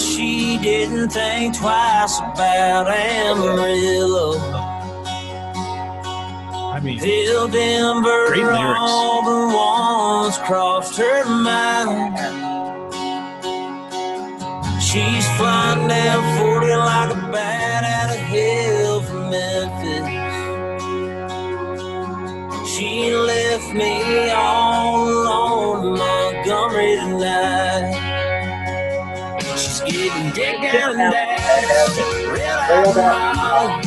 that she didn't think twice about Amarillo. I mean, Till Denver, Great lyrics. all the ones crossed her mind. She's flying down 40 like a bat out of hell from Memphis. She left me all Down and down, real out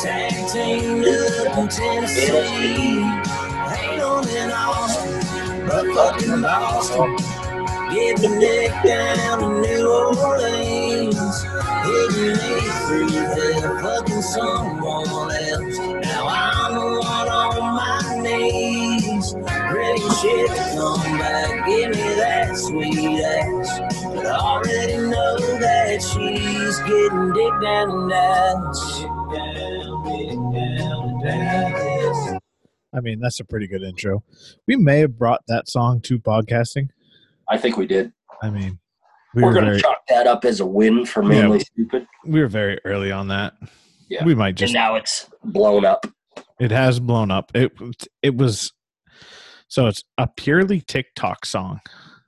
Tag team up in Tennessee. Ain't on in Austin, but fucking Boston. Get the neck down to New Orleans. Hitting me through there, fucking someone else. Now I'm the one on my knees. Ready shit to come back. Give me that sweet ass. But I already know that she's getting dick down and down. Dick down, dick down and down. I mean, that's a pretty good intro. We may have brought that song to podcasting. I think we did. I mean, we We are were going to very, chalk that up as a win for mainly stupid. we were very early on that. Yeah. We might just and now it's blown up. It has blown up. It it was so it's a purely TikTok song.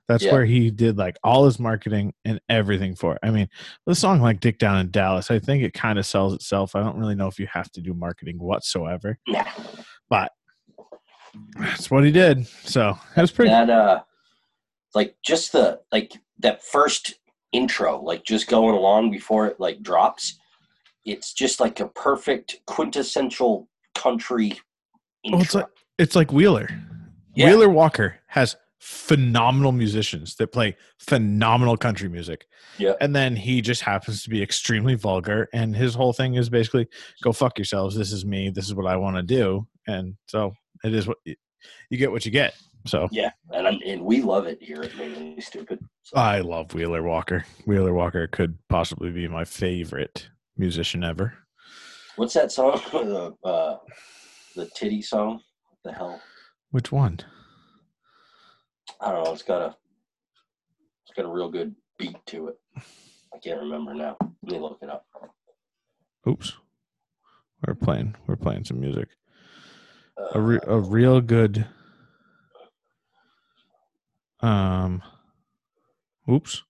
That's Yeah. where he did like all his marketing and everything for it. I mean, the song like Dick Down in Dallas, I think it kind of sells itself. I don't really know if you have to do marketing whatsoever, Nah. but that's what he did. So that was pretty. That uh, like just the like that first intro, like just going along before it like drops. It's just like a perfect quintessential country intro. Well, it's like it's like Wheeler. Yeah. Wheeler Walker has phenomenal musicians that play phenomenal country music. Yeah. And then he just happens to be extremely vulgar and his whole thing is basically go fuck yourselves. This is me. This is what I want to do. And so it is what you get what you get. So yeah, and I'm, and we love it here at Mainly Stupid. So, I love Wheeler Walker. Wheeler Walker could possibly be my favorite musician ever. what's that song? the uh, the titty song. What the hell? Which one? I don't know. It's got a it's got a real good beat to it. I can't remember now. Let me look it up. Oops. We're playing we're playing some music. Uh, a, re- a real good um oops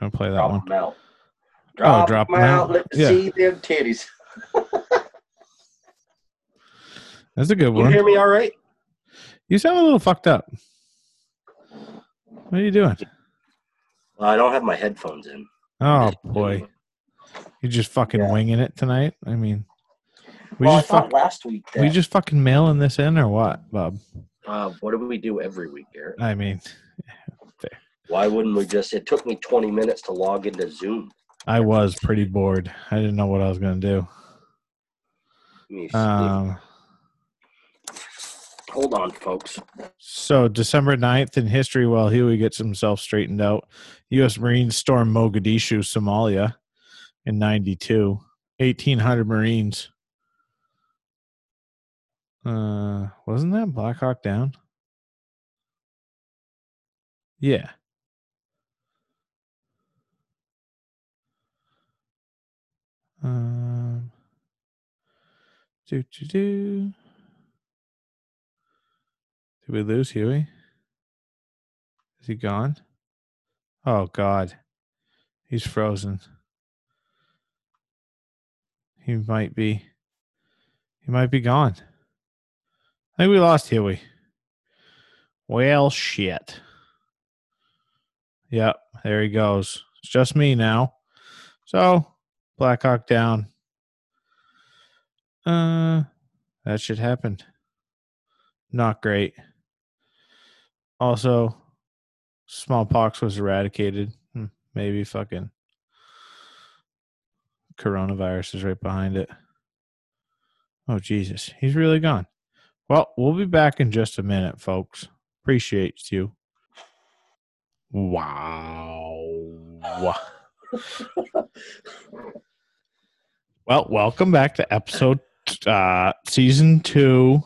gonna play that one? drop one out. Drop, drop 'em 'em out. out. Let's Yeah. see them titties. that's a good You one You hear me all right? You sound a little fucked up what are you doing Well, I don't have my headphones in. oh boy you're just fucking Yeah. winging it tonight i mean we well, just thought fuck, last week that, we just fucking mailing this in or what bob uh, what do we do every week, Garrett? i mean Why wouldn't we just? It took me 20 minutes to log into Zoom. i was pretty bored i didn't know what i was gonna do Let me see. um Hold on, folks. So December 9th in history, while Huey gets himself straightened out, U.S. Marines storm Mogadishu, Somalia in 92. 1,800 Marines. Uh, wasn't that Black Hawk Down? Yeah. Um, do, do, do. Did we lose Huey? Is he gone? Oh God. He's frozen. He might be he might be gone. I think we lost Huey. Well shit. Yep, there he goes. It's just me now. So Blackhawk down. Uh that should happen. Not great. Also, smallpox was eradicated. Hmm, Maybe fucking coronavirus is right behind it. Oh, Jesus. He's really gone. Well, we'll be back in just a minute, folks. Appreciate you. Wow. well, welcome back to episode uh season two.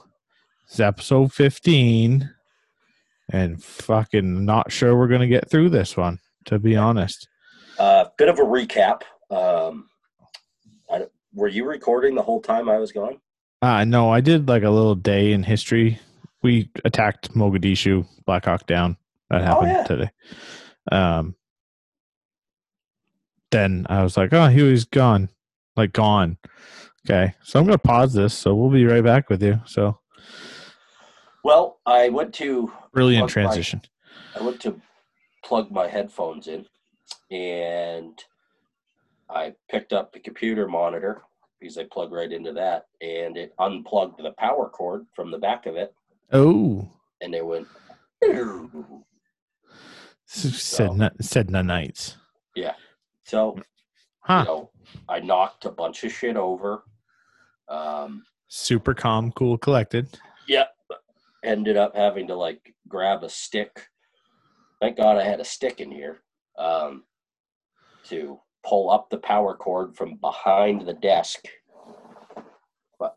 It's episode 15. And fucking not sure we're gonna get through this one, to be honest. A bit of a recap. Um, I, were you recording the whole time I was gone? Uh no, I did like a little day in history. We attacked Mogadishu, Black Hawk Down. That happened yeah. today. Um then I was like, oh, he was gone. Like gone. Okay. So I'm gonna pause this, so we'll be right back with you. So Well, I went to brilliant Plug my- transition. I went to plug my headphones in, and I picked up the computer monitor because I plug right into that, and it unplugged the power cord from the back of it, Oh. and it went. Said So- no, said no nights. Yeah. So Huh. you know, I knocked a bunch of shit over. Um, Super calm, cool, collected. yeah, ended up having to like grab a stick. Thank God I had a stick in here um, to pull up the power cord from behind the desk. But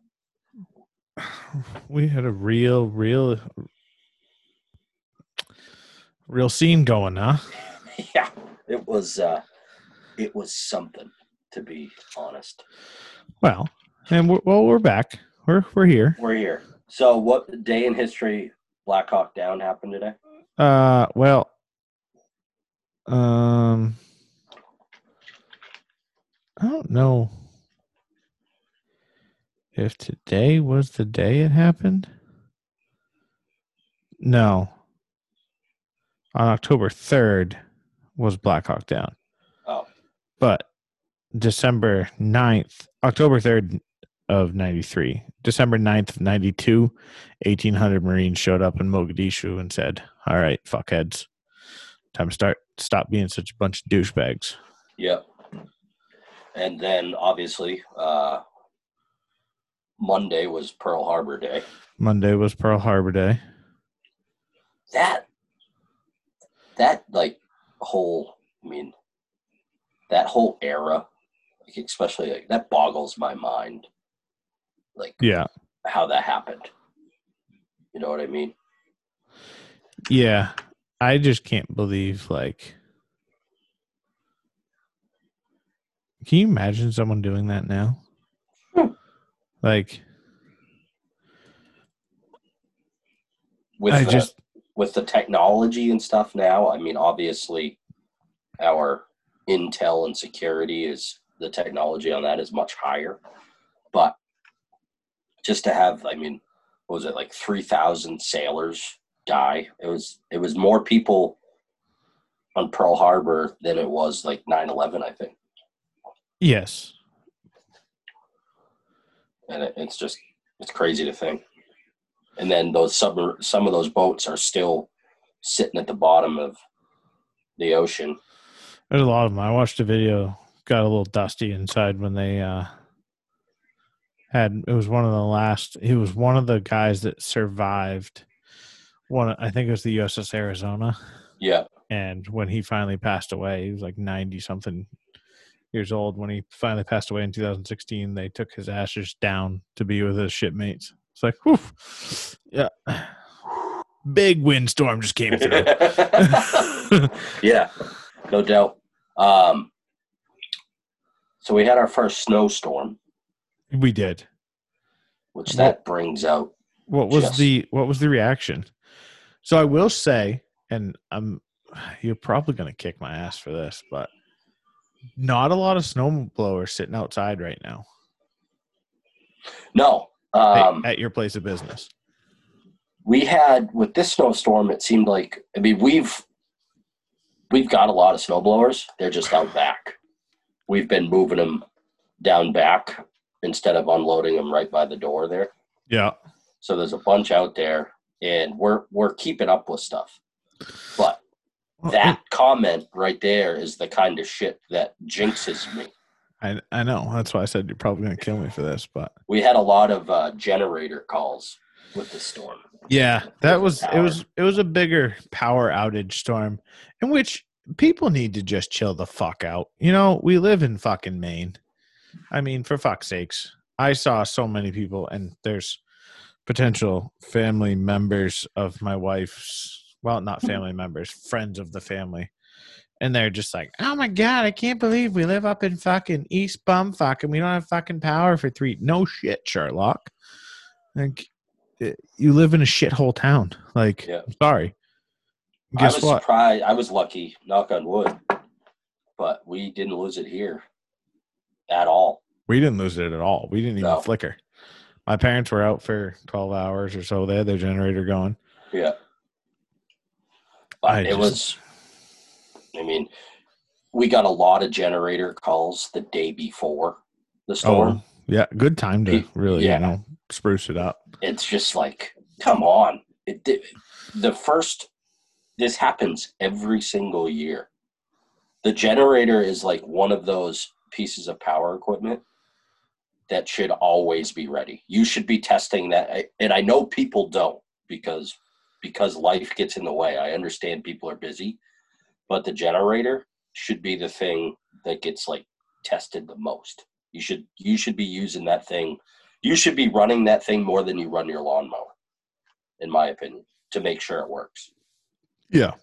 we had a real, real, real scene going, huh? yeah, it was uh, it was something to be honest. Well, and we're, well, we're back. We're we're here. We're here. So, what day in history Black Hawk Down happened today? Uh, well, um, I don't know if today was the day it happened. No, on October third was Black Hawk Down, Oh, but December 9th, October 3rd of 93, December 9th of 92, 1800 Marines showed up in Mogadishu and said, All right, fuckheads, time to start, stop being such a bunch of douchebags. Yep. And then obviously, uh, Monday was Pearl Harbor Day. Monday was Pearl Harbor Day. That, that like whole, I mean, that whole era, like especially like, that boggles my mind. Like Yeah. how that happened. You know what I mean? Yeah. I just can't believe, like, can you imagine someone doing that now? Hmm. Like, With I the, just, with the technology and stuff now, I mean, obviously, our intel and security is the technology on that is much higher. Just to have, I mean, what was it like three thousand sailors die? It was it was more people on Pearl Harbor than it was like 9-11, I think. yes. and it, it's just it's crazy to think. And then those sub some of those boats are still sitting at the bottom of the ocean. There's a lot of them. I watched a video, got a little dusty inside when they uh had it was one of the last he was one of the guys that survived one I think it was the USS Arizona Yeah, and when he finally passed away, he was like 90 something years old when he finally passed away in 2016, they took his ashes down to be with his shipmates. It's like, whew, yeah. Big windstorm just came through. yeah, no doubt. Um, so we had our first snowstorm, we did. which that brings out. what was Just- the what was the reaction so i will say and i'm you're probably going to kick my ass for this but not a lot of snow blowers sitting outside right now No, at- um, at your place of business we had with this snowstorm. It seemed like I mean we've we've got a lot of snowblowers. They're just out back. We've been moving them down back instead of unloading them right by the door there. yeah So there's a bunch out there, and we're we're keeping up with stuff. But that comment right there is the kind of shit that jinxes me. I, I know that's why i said you're probably going to kill me for this but We had a lot of uh, generator calls with the storm. yeah that was it was it was a bigger power outage storm in which people need to just chill the fuck out you know we live in fucking maine i mean for fuck's sakes i saw so many people and there's potential family members of my wife's well not family members friends of the family and they're just like, "Oh my god, I can't believe we live up in fucking East Bumfuck and we don't have fucking power for three. No shit, Sherlock. Like, eh, you live in a shithole town. Like, Yeah. I'm sorry. I Guess was what? surprised. I was lucky, knock on wood, but we didn't lose it here at all. We didn't lose it at all. We didn't even No. flicker. My parents were out for 12 hours or so. They had their generator going. Yeah. But I it just- was, I mean, we got a lot of generator calls the day before the oh, storm. Oh, yeah. Good time to really, yeah. you know, spruce it up. It's just like, come on. It, the first, this happens every single year. The generator is like one of those pieces of power equipment that should always be ready. You should be testing that. And I know people don't because because life gets in the way. I understand people are busy, but the generator should be the thing that gets like tested the most. You should you should be using that thing. You should be running that thing more than you run your lawnmower, in my opinion, to make sure it works. Yeah.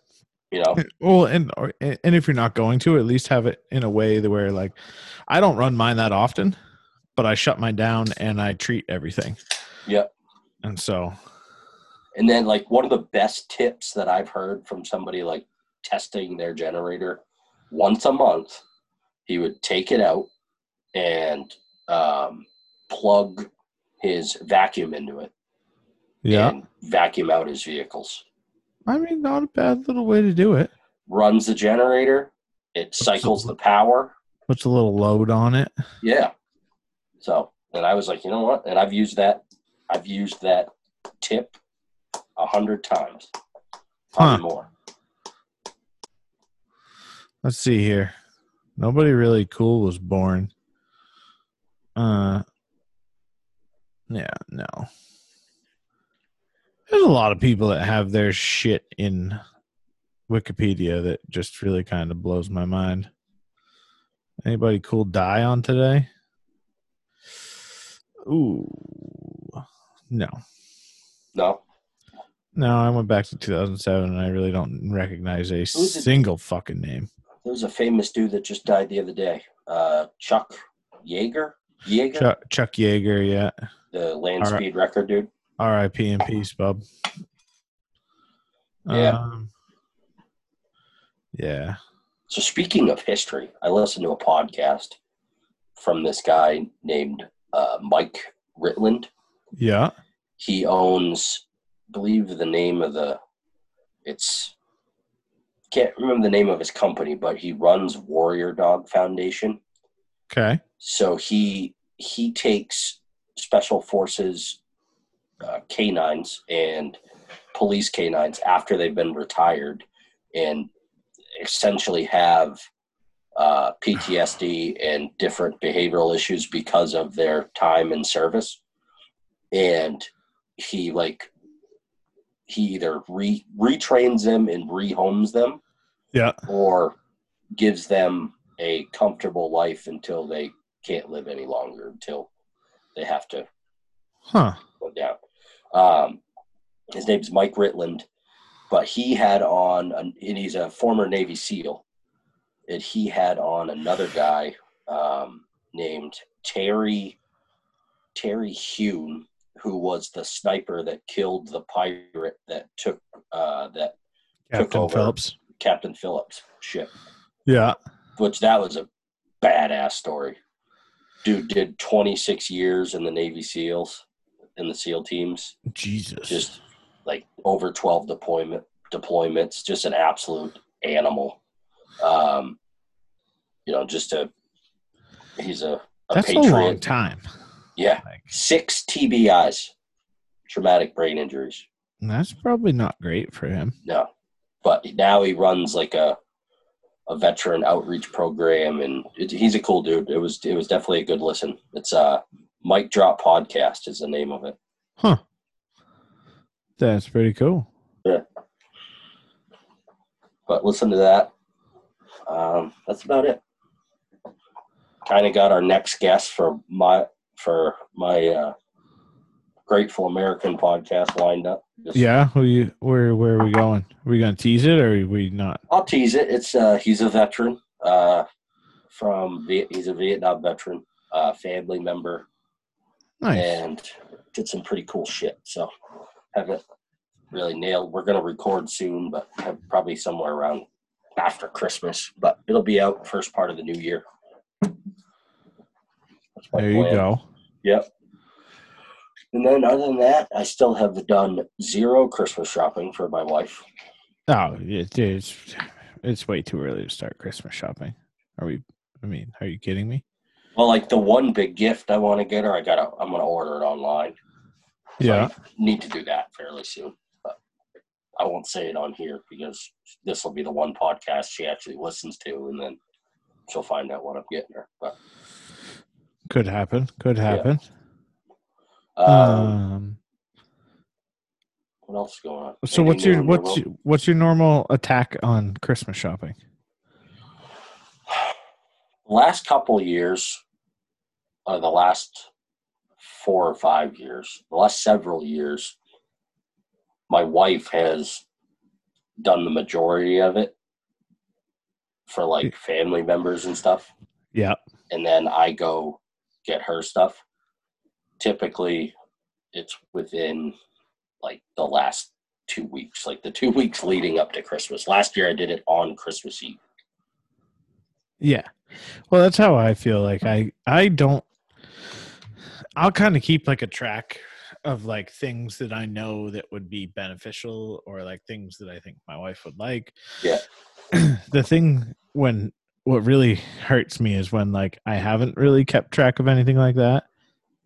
You know? Well, and or- and if you're not going to, at least have it in a way that where like I don't run mine that often, but I shut mine down and I treat everything. Yep. And so, And then like one of the best tips that I've heard from somebody like testing their generator once a month, he would take it out and um, plug his vacuum into it yeah, vacuum out his vehicles. I mean, not a bad little way to do it. Runs the generator, it cycles the power. Puts a little load on it. Yeah. So, and I was like, you know what? And I've used that. I've used that tip a hundred times, probably Huh. more. Let's see here. Nobody really cool was born. Uh, yeah, no. There's a lot of people that have their shit in Wikipedia that just really kind of blows my mind. Anybody cool die on today? Ooh, no, No, no. I went back to 2007, and I really don't recognize a it? single fucking name. there was a famous dude that just died the other day. Uh, Chuck Yeager, Yeager, Chuck, Chuck Yeager, yeah. the land right. speed record dude. R.I.P. in peace, bub. Yeah. Um, yeah. So speaking of history, I listened to a podcast from this guy named uh, Mike Ritland. Yeah. He owns, I believe the name of the, it's, can't remember the name of his company, but he runs Warrior Dog Foundation. Okay. So he he takes special forces uh, canines and police canines after they've been retired and essentially have uh, PTSD and different behavioral issues because of their time in service. And he like he either re retrains them and rehomes them Yeah. or gives them a comfortable life until they can't live any longer until they have to Huh. go down. Um, his name's Mike Ritland, but he had on, an, and he's a former Navy SEAL, and he had on another guy um, named Terry Terry Hune, who was the sniper that killed the pirate that took uh, that Captain over. Phillips. Captain Phillips ship. Yeah. which that was a badass story. Dude did 26 years in the Navy SEALs in the SEAL teams, Jesus. just like over 12 deployment deployments, just an absolute animal. Um, you know, just a he's a, a That's patriot. a long time. Yeah, Like, six TBIs, traumatic brain injuries. that's probably not great for him. No, but now he runs like a a veteran outreach program, and it, he's a cool dude. It was it was definitely a good listen. It's uh Mike Drop Podcast is the name of it. Huh. That's pretty cool. Yeah. But listen to that. Um, that's about it. Kind of got our next guest for my for my uh, Grateful American podcast lined up. Just- Yeah, who you where where are we going? Are we gonna tease it or are we not? I'll tease it. It's uh, he's a veteran uh, from Viet- he's a Vietnam veteran, uh, family member, Nice. and did some pretty cool shit. So haven't really nailed. We're gonna record soon, but have probably somewhere around after Christmas. But it'll be out first part of the new year. There you plan. go. Yep. And then other than that, I still have done zero Christmas shopping for my wife. Oh, it, it's it's way too early to start Christmas shopping. Are we? I mean, are you kidding me? Well, like the one big gift I want to get her, I gotta I'm gonna order it online. Yeah. I need to do that fairly soon. But I won't say it on here because this will be the one podcast she actually listens to, and then she'll find out what I'm getting her. But Could happen. Could happen. um, Um. what else is going on? So Anything what's your what's your, what's your normal attack on Christmas shopping? last couple of years, or the last four or five years, the last several years, my wife has done the majority of it for like family members and stuff. Yeah. And then I go get her stuff. Typically, it's within like the last two weeks, like the two weeks leading up to Christmas. Last year, I did it on Christmas Eve. Yeah. Well, that's how I feel like I I don't I'll kind of keep like a track of like things that I know that would be beneficial or like things that I think my wife would like. Yeah. the thing when what really hurts me is when like I haven't really kept track of anything like that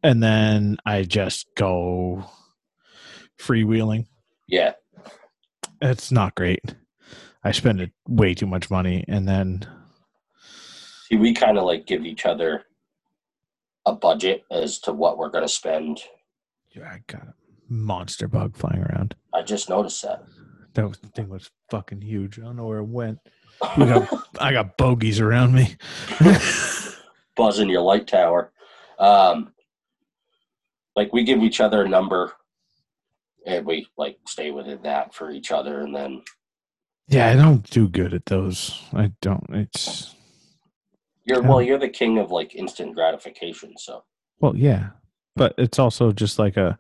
and then I just go freewheeling. Yeah. It's not great. I spend it way too much money and then See, we kind of like give each other a budget as to what we're going to spend. Yeah, I got a monster bug flying around. I just noticed that. That was, thing was fucking huge. I don't know where it went. We got, I got bogeys around me. Buzzing your light tower. Um, like we give each other a number and we like stay within that for each other. And then yeah, I don't do good at those. I don't. It's you're, well, you're the king of like instant gratification. So well, yeah, but it's also just like a.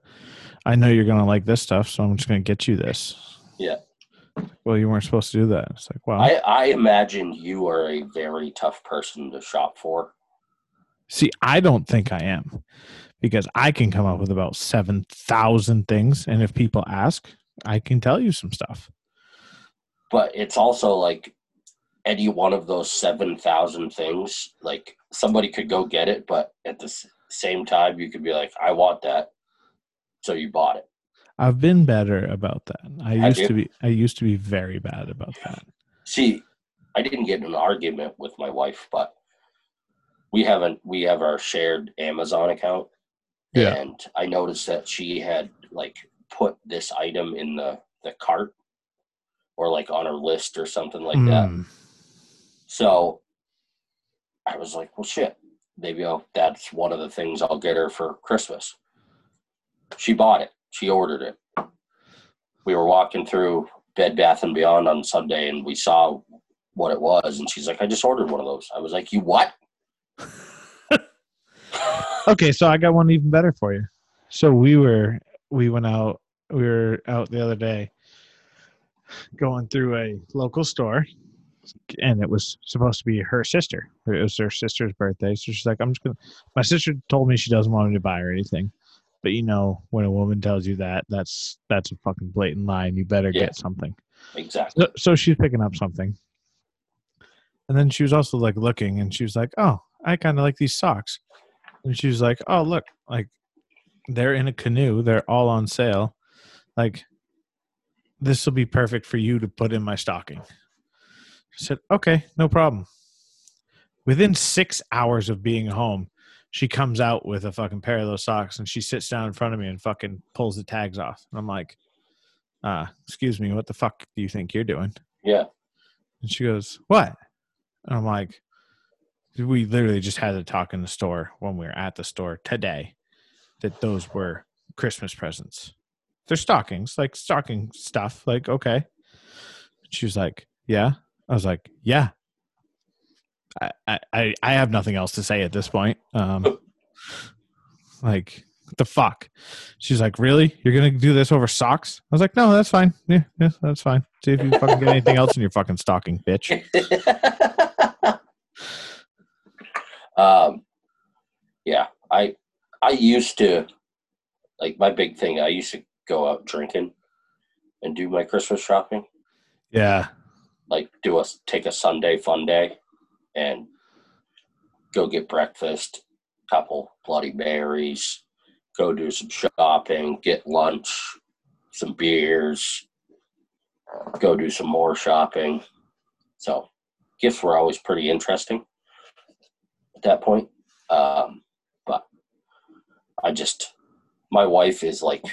I know you're gonna like this stuff, so I'm just gonna get you this. Yeah. Well, you weren't supposed to do that. It's like, wow. I, I imagine you are a very tough person to shop for. See, I don't think I am, because I can come up with about seven thousand things, and if people ask, I can tell you some stuff. but it's also like any one of those 7,000 things, like somebody could go get it, but at the same time, you could be like, I want that. So you bought it. I've been better about that. I used to be I used to be very bad about that. See, I didn't get in an argument with my wife, but we haven't, we have our shared Amazon account. Yeah. And I noticed that she had like put this item in the, the cart or like on her list or something like that. Hmm. So I was like, well, shit, maybe I'll, that's one of the things I'll get her for Christmas. She bought it. She ordered it. We were walking through Bed Bath and Beyond on Sunday, and we saw what it was, and she's like, "I just ordered one of those." I was like, "You what?" Okay, so I got one even better for you. So we were we went out we were out the other day going through a local store and it was supposed to be her sister. It was her sister's birthday. So she's like, I'm just gonna my sister told me she doesn't want me to buy her anything. But you know, when a woman tells you that, that's that's a fucking blatant lie and you better Yeah. get something. Exactly. So, so she's picking up something. And then she was also like looking and she was like, Oh, I kind of like these socks. And she was like, Oh, look, like they're in a canoe. They're all on sale. Like, this will be perfect for you to put in my stocking. I said, Okay, no problem. Within six hours of being home, she comes out with a fucking pair of those socks and she sits down in front of me and fucking pulls the tags off. And I'm like, uh, excuse me, what the fuck do you think you're doing? Yeah. And she goes, What? And I'm like, We literally just had a talk in the store when we were at the store today that those were Christmas presents. They're stockings, like stocking stuff. Like, okay. She was like, Yeah. I was like, Yeah. I I I- have nothing else to say at this point. Um like what the fuck? She's like, Really? You're gonna do this over socks? I was like, No, that's fine. Yeah, yeah, that's fine. See if you fucking get anything else in your fucking stocking, bitch. um, yeah, I I used to like my big thing. I used to go out drinking and do my Christmas shopping. Yeah. Like do a take a Sunday fun day and go get breakfast, couple Bloody Marys, go do some shopping, get lunch, some beers, go do some more shopping. So gifts were always pretty interesting at that point. Um, but I just, my wife is like,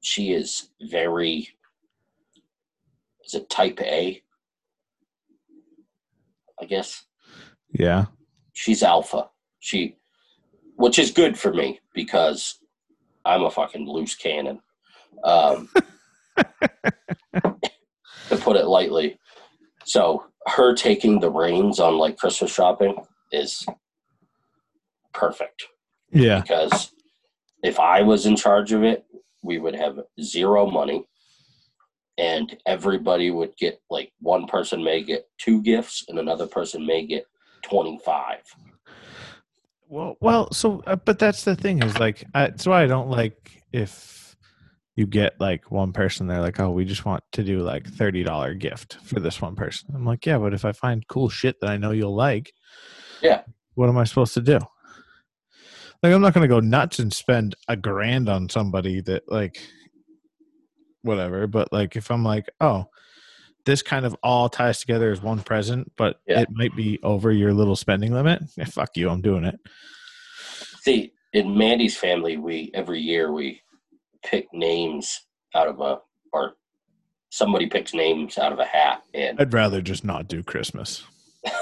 she is very, is it type A? I guess Yeah. she's alpha. She, which is good for me because I'm a fucking loose cannon. Um, to put it lightly. So her taking the reins on like Christmas shopping is perfect Yeah. because if I was in charge of it, we would have zero money and everybody would get like one person may get two gifts and another person may get 25. Well, well, so uh, but that's the thing is like I, that's why I don't like if you get like one person they're like, oh, we just want to do like thirty dollar gift for this one person. I'm like, yeah, but if I find cool shit that I know you'll like, Yeah. what am I supposed to do? Like, I'm not gonna go nuts and spend a grand on somebody that like whatever. But like, if I'm like, oh, this kind of all ties together as one present, but Yeah. it might be over your little spending limit. eh, fuck you, I'm doing it. See, in Mandy's family, we every year we pick names out of a or somebody picks names out of a hat and I'd rather just not do Christmas.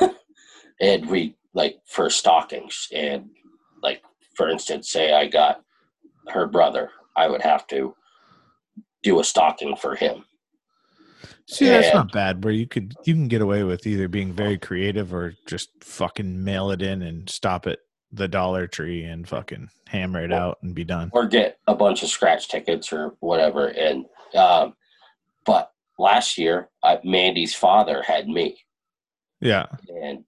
and we like for stockings and like for instance say i got her brother i would have to do a stocking for him See, that's And- not bad. Where you could you can get away with either being very creative or just fucking mail it in and stop at the Dollar Tree and fucking hammer it out and be done. or get a bunch of scratch tickets or whatever and um but last year I, mandy's father had me Yeah, and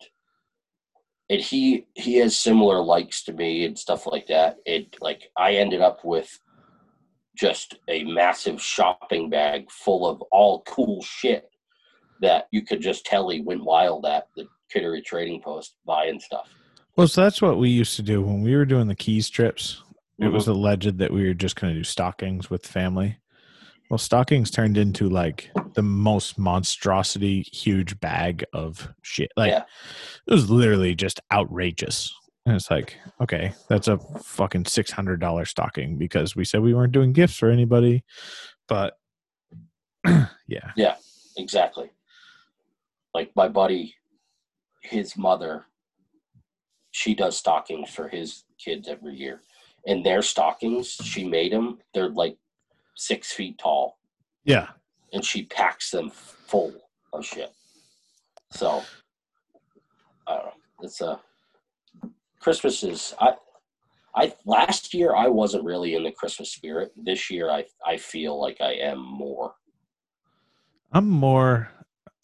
and he he has similar likes to me and stuff like that it like i ended up with just a massive shopping bag full of all cool shit that you could just tell he went wild at the kittery trading post buying stuff Well, so that's what we used to do when we were doing the keys trips. It mm-hmm. was alleged that we were just going to do stockings with family. Well, stockings turned into like the most monstrosity, huge bag of shit. Like Yeah. it was literally just outrageous. And it's like, okay, that's a fucking six hundred dollar stocking because we said we weren't doing gifts for anybody. But yeah, Yeah, exactly like my buddy his mother she does stockings for his kids every year and their stockings she made them they're like six feet tall yeah, and she packs them full of shit. So I don't know. It's a Christmas is I I last year I wasn't really in the Christmas spirit. This year I I feel like I am more. I'm more.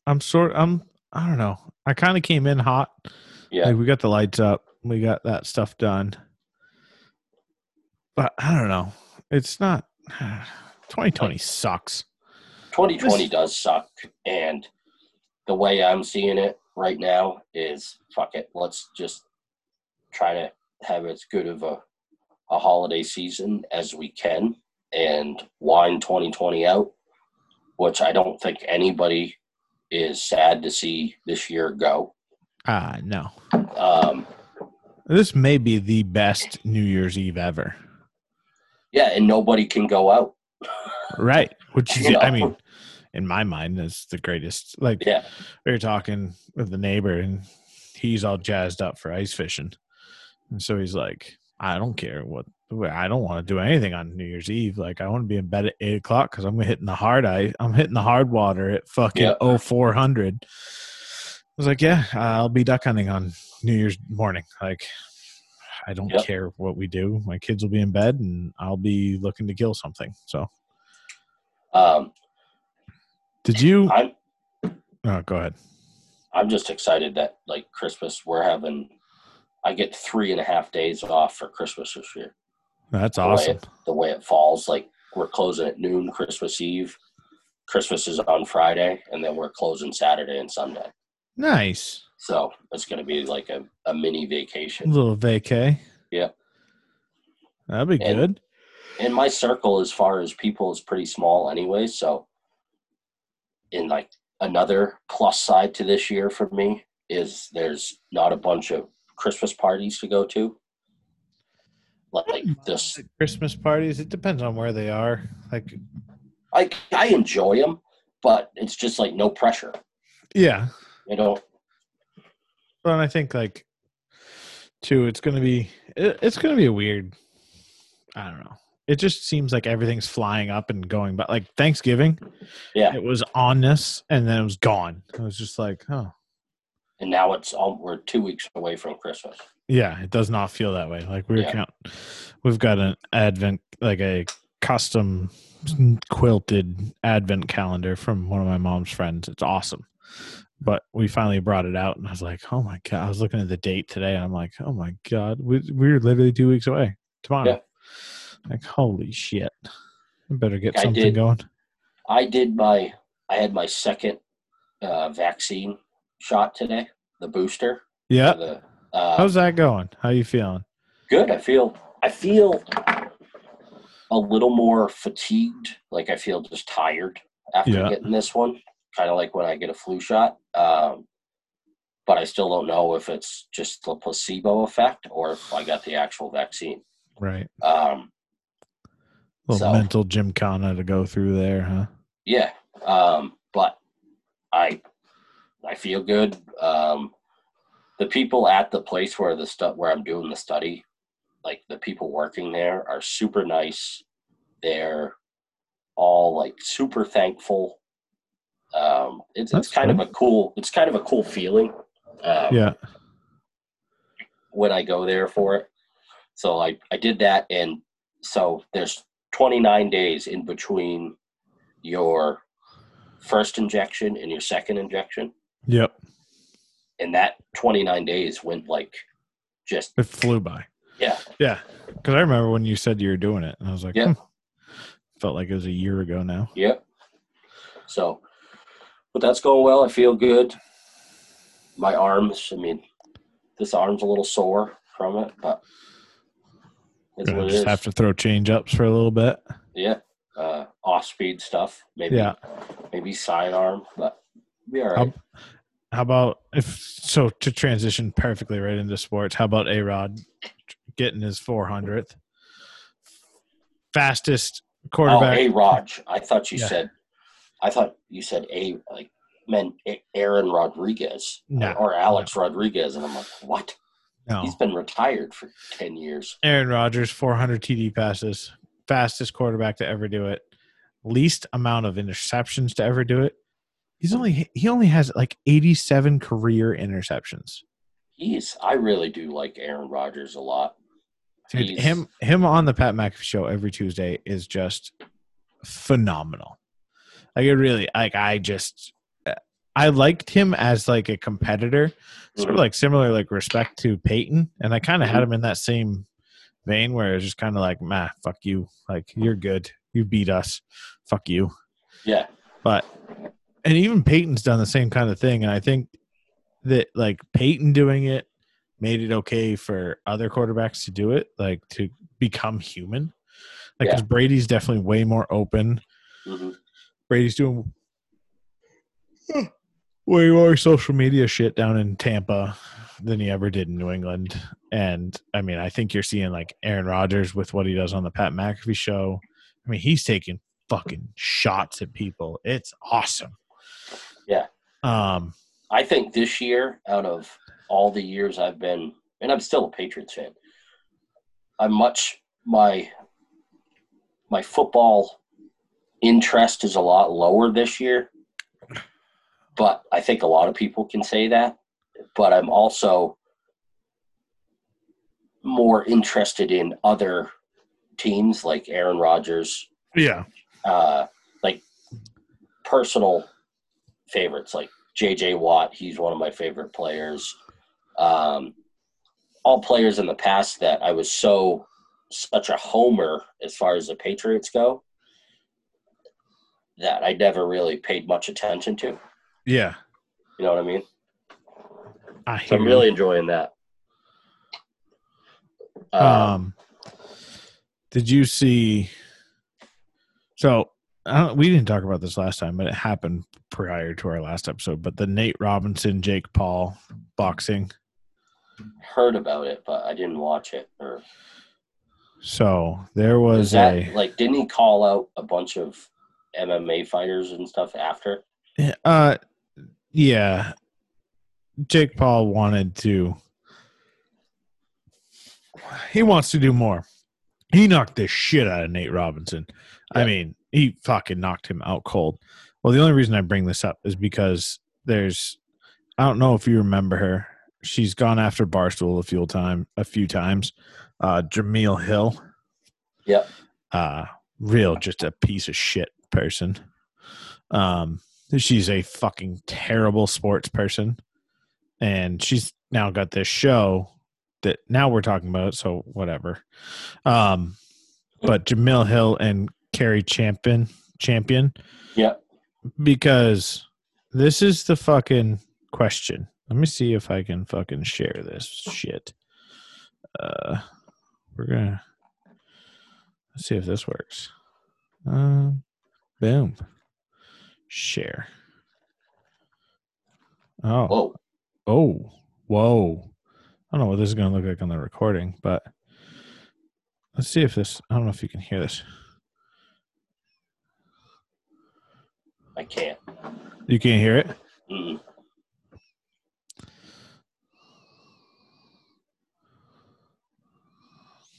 I'm sort. I'm. I don't know. I kind of came in hot. Yeah. Like we got the lights up. We got that stuff done. But I don't know. It's not. 2020 sucks. 2020 does suck and the way I'm seeing it right now is fuck it. Let's just try to have as good of a a holiday season as we can and wine 2020 out, which I don't think anybody is sad to see this year go. Ah, no. Um, This may be the best New Year's Eve ever. yeah, and nobody can go out. Right. Which is, You I mean, in my mind, is the greatest. Like, Yeah, we were talking with the neighbor, and he's all jazzed up for ice fishing. And so he's like, I don't care what I don't want to do anything on New Year's Eve. Like I want to be in bed at eight o'clock because I'm hitting the hard eye. I'm hitting the hard water at fucking oh four hundred. I was like, yeah, I'll be duck hunting on New Year's morning. Like, I don't Yep. care what we do. My kids will be in bed, and I'll be looking to kill something. So, Um, did you? I'm Oh, go ahead. I'm just excited that like Christmas we're having. I get three and a half days off for Christmas this year. That's The way awesome. it- the way it falls, like we're closing at noon Christmas Eve. Christmas is on Friday, and then we're closing Saturday and Sunday. Nice. So it's going to be like a, a mini A vacation. little vacay. Yeah. That'd be And- good. And my circle, as far as people, is pretty small anyway. So, in like another plus side to this year for me is there's not a bunch of Christmas parties to go to. Like hmm. this, Christmas parties. It depends on where they are. Like, I I enjoy them, but it's just like no pressure. yeah. You know, Well, and I think like, too, it's gonna be it, it's gonna be a weird. I don't know. It just seems like everything's flying up and going, but like Thanksgiving, Yeah. it was on this and then it was gone. It was just like, oh, and now it's all we're two weeks away from Christmas. yeah, it does not feel that way. Like we're Yeah. count, we've got an advent, like a custom quilted advent calendar from one of my mom's friends. It's awesome. But we finally brought it out, and I was like, "Oh my god!" I was looking at the date today, and I'm like, "Oh my god, we, we're literally two weeks away tomorrow." Yeah. Like, holy shit! I better get I something did- going. I did my I had my second uh, vaccine shot today, the booster. Yeah, The, uh, how's that going? How you feeling? good. I feel I feel a little more fatigued. Like I feel just tired after Yeah. getting this one. Kind of like when I get a flu shot. Um, but I still don't know if it's just the placebo effect or if I got the actual vaccine. Right, Um, little So- mental gymkhana to go through there, huh? yeah, um, but I I feel good. Um, the people at the place where the stuff where I'm doing the study, like the people working there, are super nice. They're all like super thankful. Um, it's That's it's kind of a cool it's kind of a cool feeling. Um, Yeah, when I go there for it. So I, I did that and so there's 29 days in between your first injection and your second injection. Yep. And that 29 days went like just It flew by. yeah. Yeah, because I remember when you said you were doing it, and I was like, Yeah. hmm. felt like it was a year ago now. Yep. So but that's going well. I feel good. My arms, I mean, this arm's a little sore from it, but it's Gonna what it just is. have to throw change ups for a little bit. Yeah. Uh, off speed stuff. Maybe Yeah. maybe sidearm, but be all right. How about if so to transition perfectly right into sports? How about A Rod getting his 400th fastest oh, quarterback? A Raj. I thought you Yeah. said I thought you said A like meant Aaron Rodriguez No, or Alex Rodriguez and I'm like, "What? no, He's been retired for 10 years." Aaron Rodgers 400 TD passes, fastest quarterback to ever do it, least amount of interceptions to ever do it. He's only he only has like 87 career interceptions. He's I really do like Aaron Rodgers a lot. Dude, He's- him him on the Pat McAfee show every Tuesday is just phenomenal. Like it really like I just I liked him as like a competitor, sort of Mhm. like similar like respect to Peyton, and I kind of had Mhm. him in that same vein where it's just kind of like, "Man, fuck you. Like you're good. You beat us. Fuck you." Yeah. But and even Peyton's done the same kind of thing, and I think that like Peyton doing it made it okay for other quarterbacks to do it, like to become human. Like, because Brady's definitely way more open. hmm Brady's doing way more social media shit down in Tampa than he ever did in New England. And I mean, I think you're seeing like Aaron Rodgers with what he does on the Pat McAfee show. I mean, he's taking fucking shots at people. It's awesome. Yeah. Um, I think this year, out of all the years I've been, and I'm still a Patriots fan, I'm much my my football interest is a lot lower this year. But I think a lot of people can say that. But I'm also more interested in other teams like Aaron Rodgers, Yeah. uh, like personal favorites like JJ Watt. He's one of my favorite players. Um, all players in the past that I was so such a homer as far as the Patriots go that I never really paid much attention to. Yeah. You know what I mean? I so I'm you. really enjoying that. Um, Um, did you see? So we didn't talk about this last time, but it happened prior to our last episode. But the Nate Robinson, Jake Paul boxing. heard about it, but I didn't watch it. Or So there was was that a like? Didn't he call out a bunch of MMA fighters and stuff after? uh, yeah. Jake Paul wanted to. He wants to do more. He knocked the shit out of Nate Robinson. I mean, he fucking knocked him out cold. Well, the only reason I bring this up is because there's, I don't know if you remember her. She's gone after Barstool a few time, a few times. Uh, Jemele Hill. Yep. Uh, real, just a piece of shit person. Um, she's a fucking terrible sports person, and she's now got this show that now we're talking about. So whatever. Um, but Jemele Hill and Cari Champion, champion, Yeah. because this is the fucking question. Let me see if I can fucking share this shit. Uh, we're gonna let's see if this works. Um, boom, share. Oh, Whoa. oh, whoa! I don't know what this is gonna look like on the recording, but let's see if this. I don't know if you can hear this. I can't. You can't hear it. Mm.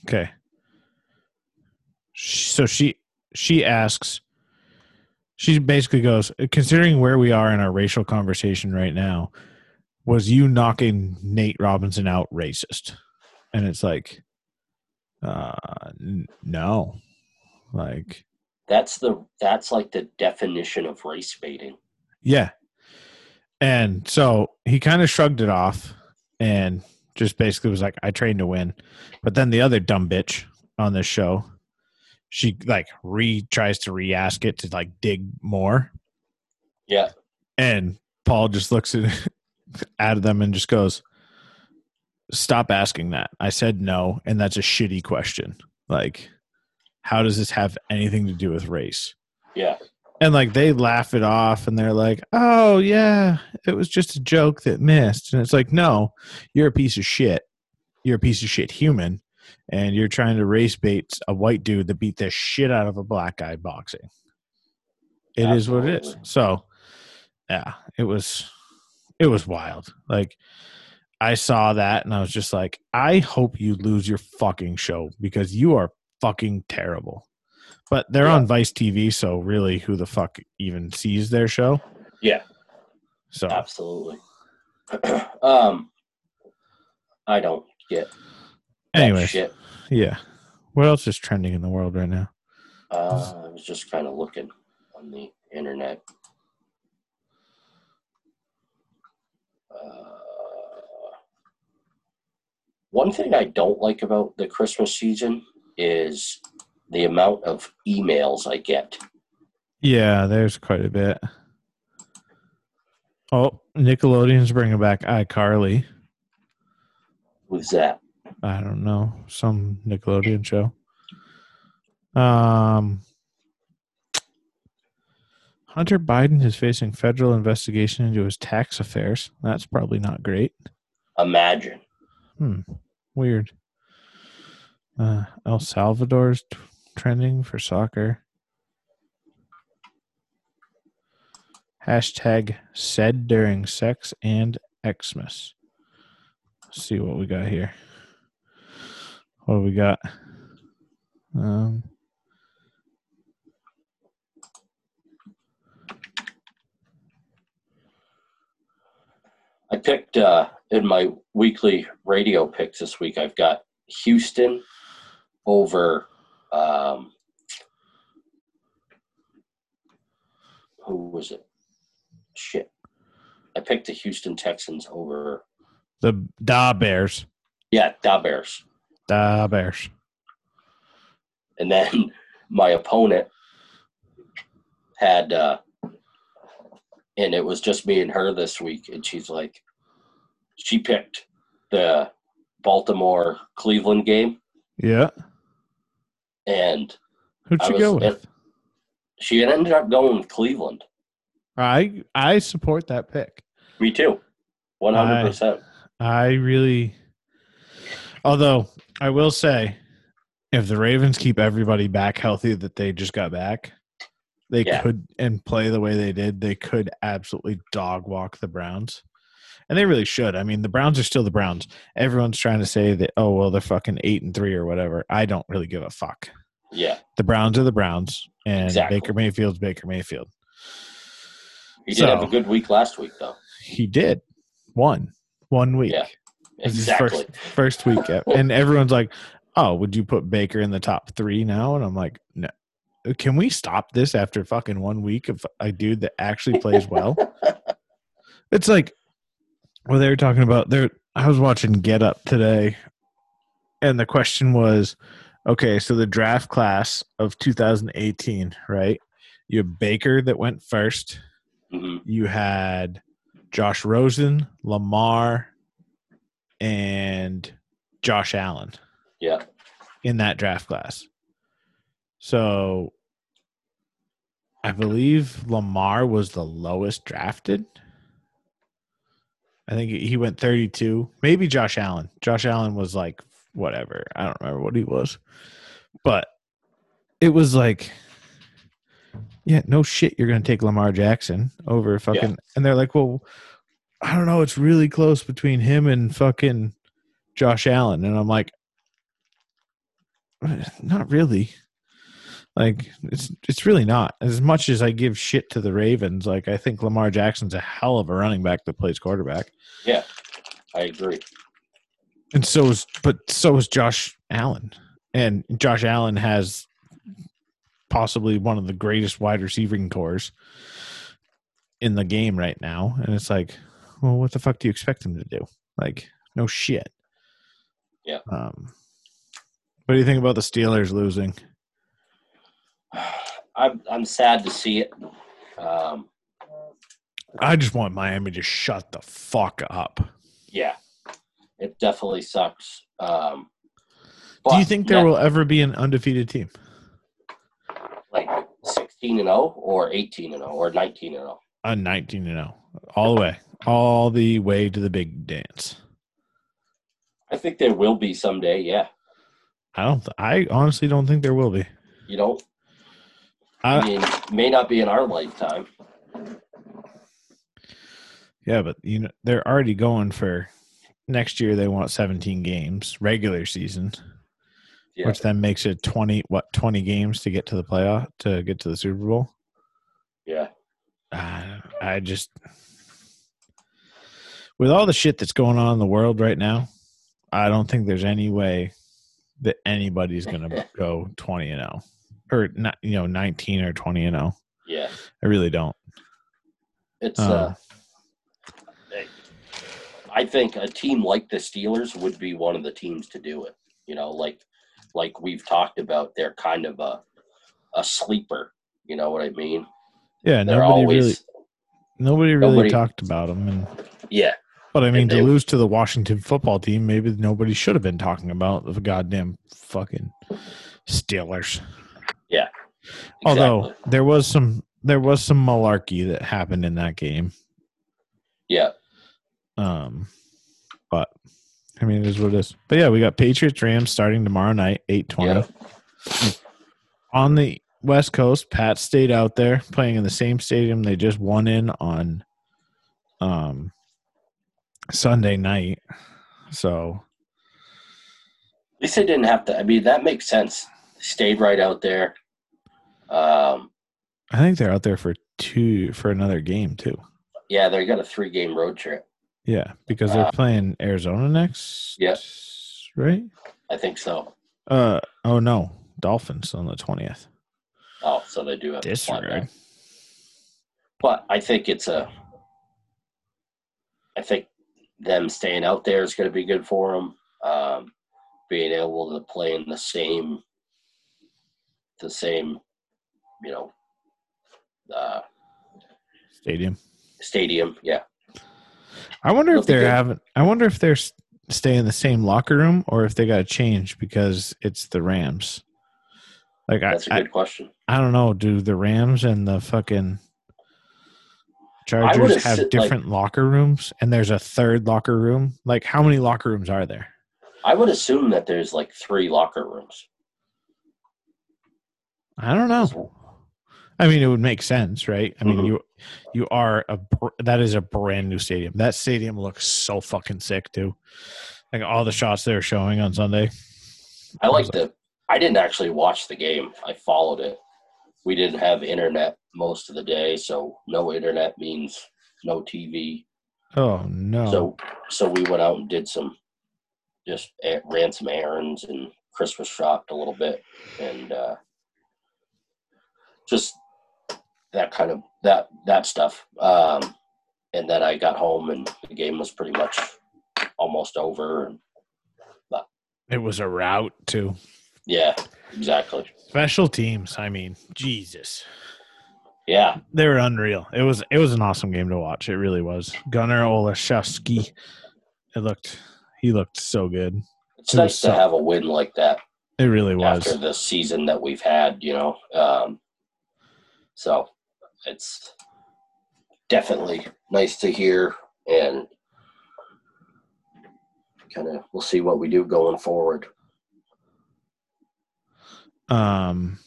Okay. So she she asks she basically goes considering where we are in our racial conversation right now was you knocking Nate Robinson out racist and it's like uh n- no like That's the that's like the definition of race baiting. Yeah. And so he kind of shrugged it off and just basically was like, I trained to win. But then the other dumb bitch on this show, she like re tries to re ask it to like dig more. Yeah. And Paul just looks at, at them and just goes, Stop asking that. I said no. And that's a shitty question. Like, how does this have anything to do with race? Yeah. and like they laugh it off and they're like oh yeah it was just a joke that missed. And it's like no you're a piece of shit. You're a piece of shit human and you're trying to race bait a white dude that beat the shit out of a black guy boxing. It is what it is. So yeah it was it was wild. Like i saw that and i was just like i hope you lose your fucking show because you are fucking terrible but they're Yeah. on Vice TV, so really, who the fuck even sees their show? Yeah. So, Absolutely. um, I don't get Anyway, shit. yeah. What else is trending in the world right now? Uh, I was just kind of looking on the internet. Uh, one thing I don't like about the Christmas season is the amount of emails I get. Yeah, there's quite a bit. Oh, Nickelodeon's bringing back iCarly. Who's that? I don't know, some Nickelodeon show. Um, Hunter Biden is facing federal investigation into his tax affairs. That's probably not great. Imagine. Hmm. Weird. Uh, El Salvador's t- trending for soccer. Hashtag said during sex and Xmas. Let's see what we got here. What we got? Um, I picked uh, in my weekly radio picks this week. I've got Houston over. Um, who was it? Shit. I picked the Houston Texans over. the Da Bears. Yeah, Da Bears. Da Bears. And then my opponent had, uh, and it was just me and her this week. And she's like, she picked the Baltimore Cleveland game. Yeah. And Who'd was- go with? she ended up going with Cleveland. I I support that pick. Me too. 100%. I really, although I will say, if the Ravens keep everybody back healthy that they just got back, they Yeah. could and play the way they did. They could absolutely dog walk the Browns, and they really should. I mean, the Browns are still the Browns. Everyone's trying to say that oh well, they're fucking eight and three or whatever. I don't really give a fuck. Yeah. The Browns are the Browns, and Exactly. Baker Mayfield's Baker Mayfield. He did have a good week last week, though. He did one one week. Yeah. Exactly. First, first week. and everyone's like, oh, would you put Baker in the top three now? And I'm like, no. Can we stop this after fucking one week of a dude that actually plays well? it's like, well, they were talking about there. I was watching Get Up today, and the question was, okay, so the draft class of 2018, right? You have Baker that went first. hmm You had Josh Rosen, Lamar, and Josh Allen Yeah. in that draft class. So I believe Lamar was the lowest drafted. I think he went 32. Maybe Josh Allen. Josh Allen was like whatever. I don't remember what he was. But it was like yeah, no shit you're going to take Lamar Jackson over fucking and they're like, "Well, I don't know, it's really close between him and fucking Josh Allen." And I'm like, uh, not really. Like it's it's really not. As much as I give shit to the Ravens, like I think Lamar Jackson's a hell of a running back that plays quarterback. Yeah, I agree. And so is but so is Josh Allen. And Josh Allen has possibly one of the greatest wide receiving corps in the game right now. And it's like, well, what the fuck do you expect him to do? Like, no shit. Yeah. Um what do you think about the Steelers losing? I'm I'm sad to see it. Um, I just want Miami to shut the fuck up. yeah, it definitely sucks. Um, Do you think there will ever be an undefeated team? like 16 and 0 or 18 and 0 or 19 and 0? A 19 and 0. All the way. All the way to the big dance. I think there will be someday. Yeah, I don't th- I honestly don't think there will be. you know, I I, mean, may not be in our lifetime. yeah, but you know they're already going for next year they want 17 games regular season, Yeah, which then makes it 20 what 20 games to get to the playoff to get to the Super Bowl. yeah, I, I just with all the shit that's going on in the world right now, I don't think there's any way that anybody's going to go 20 and 0 or not, you know, 19 or 20 and 0. yeah. I really don't. It's Uh. uh, I think a team like the Steelers would be one of the teams to do it. You know, like like we've talked about, they're kind of a a sleeper. You know what I mean? Yeah, They're nobody always really nobody really nobody- talked about them and yeah, but I mean to lose to the Washington football team, maybe nobody should have been talking about the goddamn fucking Steelers. Although exactly. there was some there was some malarkey that happened in that game. yeah, Um, but I mean, it is what it is. But yeah, we got Patriots Rams starting tomorrow night, eight twenty. Yeah. On the West Coast, Pat stayed out there playing in the same stadium they just won in on um Sunday night. So at least they didn't have to. I mean, that makes sense. Stayed right out there. Um, I think they're out there for two for another game too. yeah, they got a three game road trip. Yeah, because they're Uh, playing Arizona next. Yes, Right. I think so. Uh oh no, Dolphins on the twentieth. Oh, so they do have Disregard. But I think it's a. I think them staying out there is going to be good for them. Um, being able to play in the same, the same, you know, uh, Stadium. stadium. Yeah, I wonder if they're having. I wonder if they're s- staying in the same locker room or if they got to change because it's the Rams. Like that's a I, good question. I don't know. Do the Rams and the fucking Chargers have said, like- different locker rooms? And there's a third locker room. Like how many locker rooms are there? I would assume that there's like three locker rooms. I don't know. I mean, it would make sense, right? I mean, Mhm. you you are a that is a brand new stadium. That stadium looks so fucking sick too. Like all the shots they were showing on Sunday. I like the. I didn't actually watch the game. I followed it. We didn't have internet most of the day, so no internet means no TV. Oh no! So so we went out and did some, just ran some errands and Christmas shopped a little bit and uh, just that kind of that that stuff. Um, and then I got home and the game was pretty much almost over. And it was a rout too. yeah, exactly. Special teams. I mean, Jesus, Yeah, they were unreal. It was it was an awesome game to watch. It really was. Gunnar Olszewski. It looked he looked so good. it's It nice to so- have a win like that. It really was. after the season that we've had, you know. Um, so it's definitely nice to hear, and kind of we'll see what we do going forward. Um,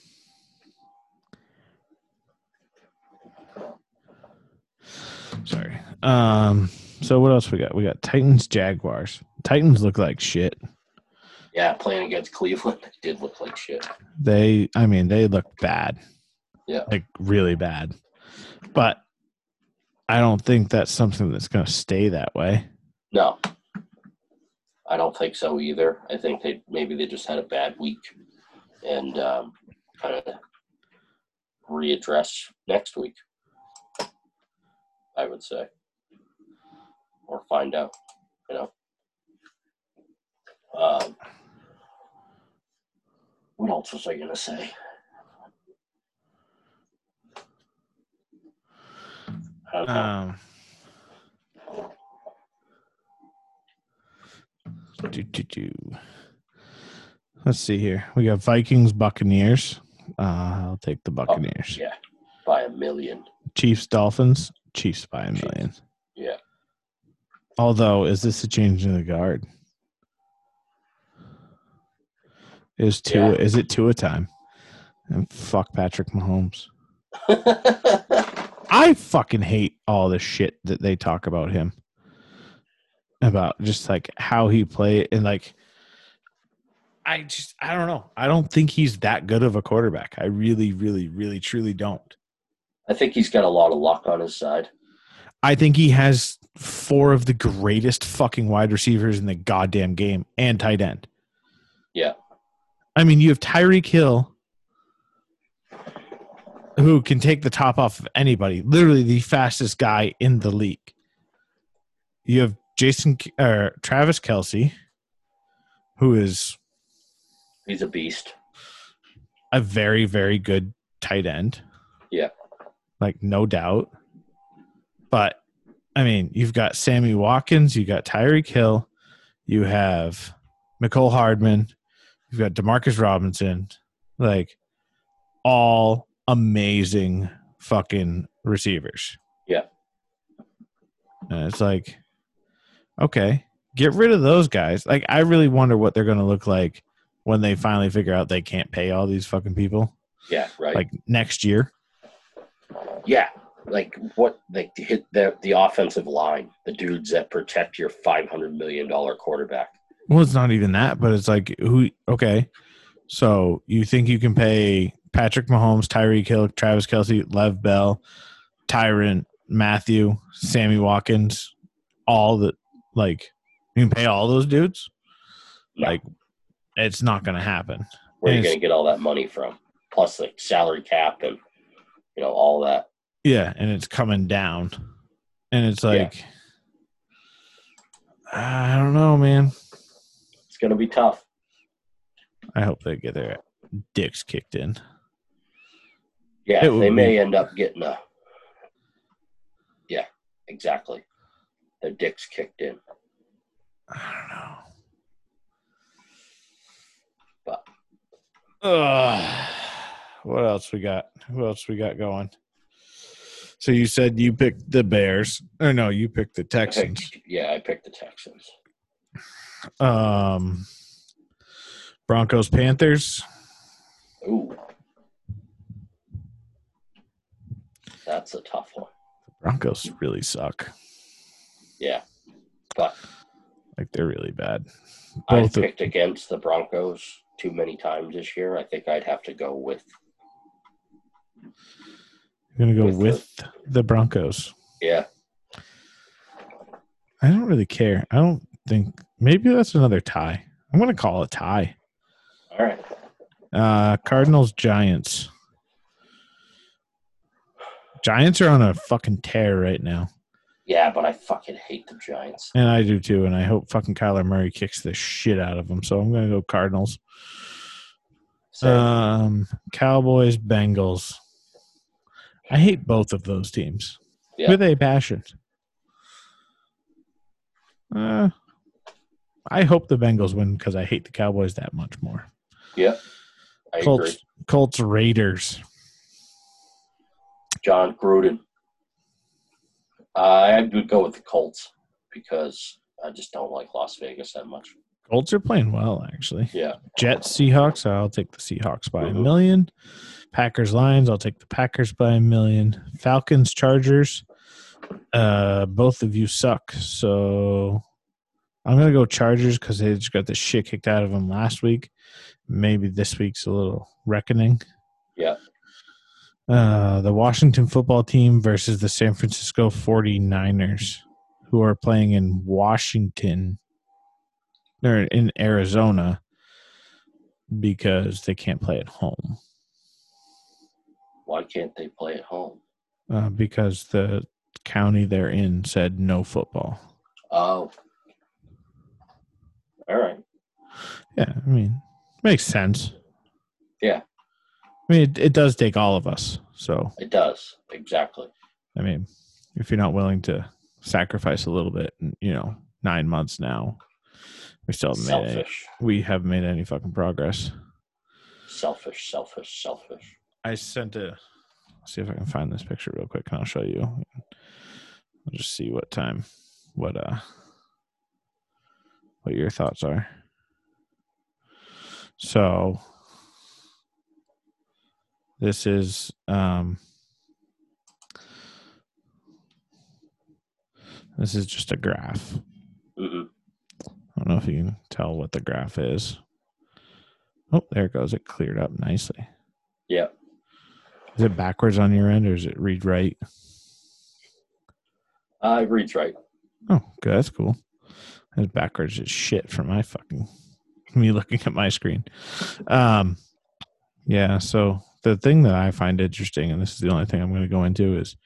sorry. Um, so what else we got? We got Titans, Jaguars. Titans look like shit. Yeah, playing against Cleveland did look like shit. They, I mean, they look bad. Yeah. like really bad. But I don't think that's something that's going to stay that way. No, I don't think so either. I think they maybe they just had a bad week, and um, kind of readdress next week. I would say, or find out, you know. Um, what else was I gonna say? Um, do, do, do. Let's see here. We got Vikings, Buccaneers. Uh, I'll take the Buccaneers. yeah, by a million. Chiefs, Dolphins. Chiefs by a Chiefs. million. Yeah. Although, is this a change in the guard? Is two? Yeah. Is it two a time? And fuck Patrick Mahomes. I fucking hate all the shit that they talk about him. About just like how he played and like I just I don't know. I don't think he's that good of a quarterback. I really, really, really, truly don't. I think he's got a lot of luck on his side. I think he has four of the greatest fucking wide receivers in the goddamn game and tight end. Yeah. I mean, you have Tyreek Hill, who can take the top off of anybody, literally the fastest guy in the league. You have Jason or Travis Kelce, who is He's a beast. a very, very good tight end. Yeah. Like, no doubt. But, I mean, you've got Sammy Watkins, you got Tyreek Hill, you have Mecole Hardman, you've got Demarcus Robinson, like, all amazing fucking receivers. Yeah. And it's like, okay, get rid of those guys. Like, I really wonder what they're going to look like when they finally figure out they can't pay all these fucking people Yeah, right. like next year. yeah, like what like hit the the offensive line, the dudes that protect your five hundred million dollar quarterback. Well, it's not even that, but it's like who okay. So you think you can pay Patrick Mahomes, Tyreek Hill, Travis Kelce, Lev Bell, Tyrann Mathieu, Sammy Watkins, all the like you can pay all those dudes? No. Like it's not gonna happen. Where are you going to get all that money from? Plus, like salary cap and you know all that. Yeah, and it's coming down. And it's Yeah. like I don't know, man. It's going to be tough. I hope they get their dicks kicked in. Yeah, It they may be- end up getting a. Yeah, exactly. Their dicks kicked in. I don't know. But- Ugh. what else we got? Who else we got going? So you said you picked the Bears, or no? You picked the I Texans. picked, yeah, I picked the Texans. Um, Broncos, Panthers. Ooh, that's a tough one. The Broncos really suck. Yeah, but Like they're really bad. I Both of- picked against the Broncos too many times this year. I think I'd have to go with You're gonna go with the- with the Broncos. yeah. I don't really care. I don't think maybe that's another tie. I'm gonna call it tie. All right, Uh Cardinals Giants. Giants are on a fucking tear right now. yeah, but I fucking hate the Giants. And I do too, and I hope fucking Kyler Murray kicks the shit out of them. So I'm gonna go Cardinals. Um Cowboys, Bengals. I hate both of those teams. Yeah. With a passion. Uh I hope the Bengals win because I hate the Cowboys that much more. yeah, I Colts, agree. Colts, Raiders. Jon Gruden. I would go with the Colts because I just don't like Las Vegas that much. Colts are playing well, actually. Yeah, Jets, Seahawks. I'll take the Seahawks by a Mhm. million. Packers, Lions. I'll take the Packers by a million. Falcons, Chargers. Uh, both of you suck. So I'm gonna go Chargers because they just got the shit kicked out of them last week. Maybe this week's a little reckoning. yeah. Uh, the Washington football team versus the San Francisco 49ers, who are playing in Washington or in Arizona because they can't play at home. Why can't they play at home? Uh, because the county they're in said no football. Oh, all right. Yeah, I mean, makes sense. Yeah. I mean, it, it does take all of us. So, It does exactly. I mean, if you're not willing to sacrifice a little bit, and you know, nine months now, we still haven't made any, we haven't made any fucking progress. selfish, selfish, selfish. I sent a. See if I can find this picture real quick, and I'll show you. I'll just see what time, what uh, what your thoughts are. So, this is um, this is just a graph. hmm I don't know if you can tell what the graph is. Oh, there it goes. It cleared up nicely. Yeah, Is it backwards on your end or is it read right? uh, it reads right. Oh, good. That's cool. That's backwards as shit for my fucking me looking at my screen. Um, yeah. So the thing that I find interesting, and this is the only thing I'm going to go into, is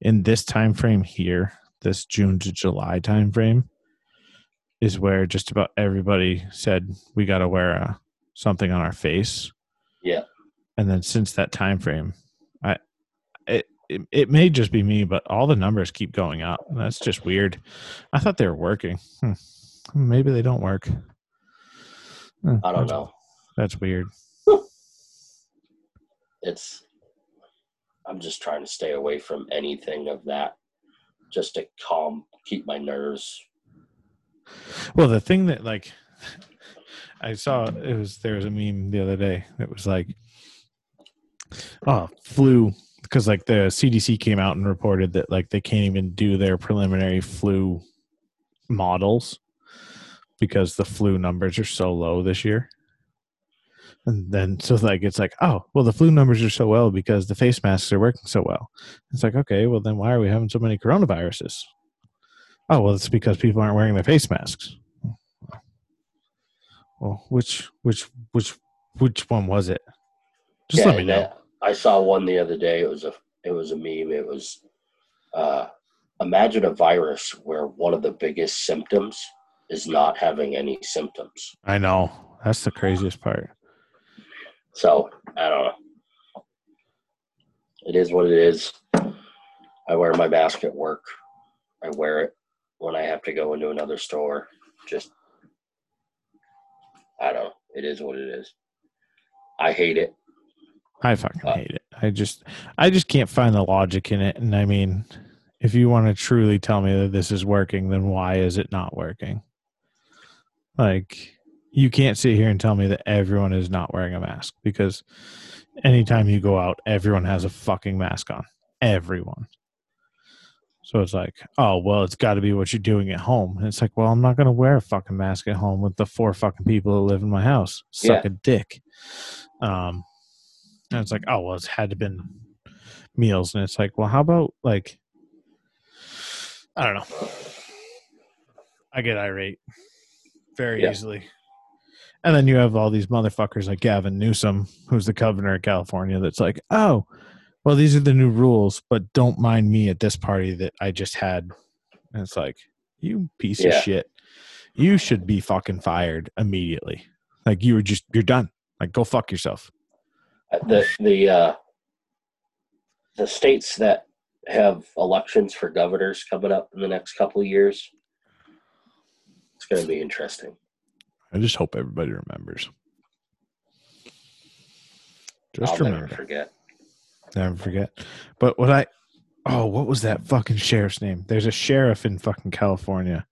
in this time frame here, this June to July time frame, is where just about everybody said we got to wear a, something on our face. Yeah. And then since that time frame, I it, it it may just be me, but all the numbers keep going up. That's just weird. I thought they were working. Hmm. Maybe they don't work. Hmm, I don't know. That's weird. It's. I'm just trying to stay away from anything of that, just to calm, keep my nerves. Well, the thing that like I saw it was there was a meme the other day that was like, oh, flu because like the CDC came out and reported that like they can't even do their preliminary flu models because the flu numbers are so low this year. And then so like it's like, oh, well the flu numbers are so well because the face masks are working so well. It's like, okay, well then why are we having so many coronaviruses? Oh, well it's because people aren't wearing their face masks. Well, which which which which one was it? Just Yeah, let me know. that- I saw one the other day. It was a it was a meme. It was uh, imagine a virus where one of the biggest symptoms is not having any symptoms. I know. That's the craziest part. So I don't know. It is what it is. I wear my mask at work. I wear it when I have to go into another store. Just I don't know. It is what it is. I hate it. I fucking Uh, hate it. I just I just can't find the logic in it. And I mean, if you want to truly tell me that this is working, then why is it not working? Like you can't sit here and tell me that everyone is not wearing a mask because anytime you go out, everyone has a fucking mask on. Everyone. So it's like, oh well, it's got to be what you're doing at home. And it's like, well, I'm not gonna wear a fucking mask at home with the four fucking people that live in my house. Suck Yeah. a dick. Um, and it's like, oh well, it's had to been meals, and it's like, well, how about like, I don't know. I get irate very Yeah. easily. And then you have all these motherfuckers like Gavin Newsom, who's the governor of California, that's like, oh, well, these are the new rules, but don't mind me at this party that I just had. And it's like, you piece of shit. You should be fucking fired immediately. Like you were just, you're done. Like go fuck yourself. the the uh, the states that have elections for governors coming up in the next couple of years. It's going to be interesting. I just hope everybody remembers. Just I'll remember. never forget. Never forget. But what I oh, what was that fucking sheriff's name? There's a sheriff in fucking California.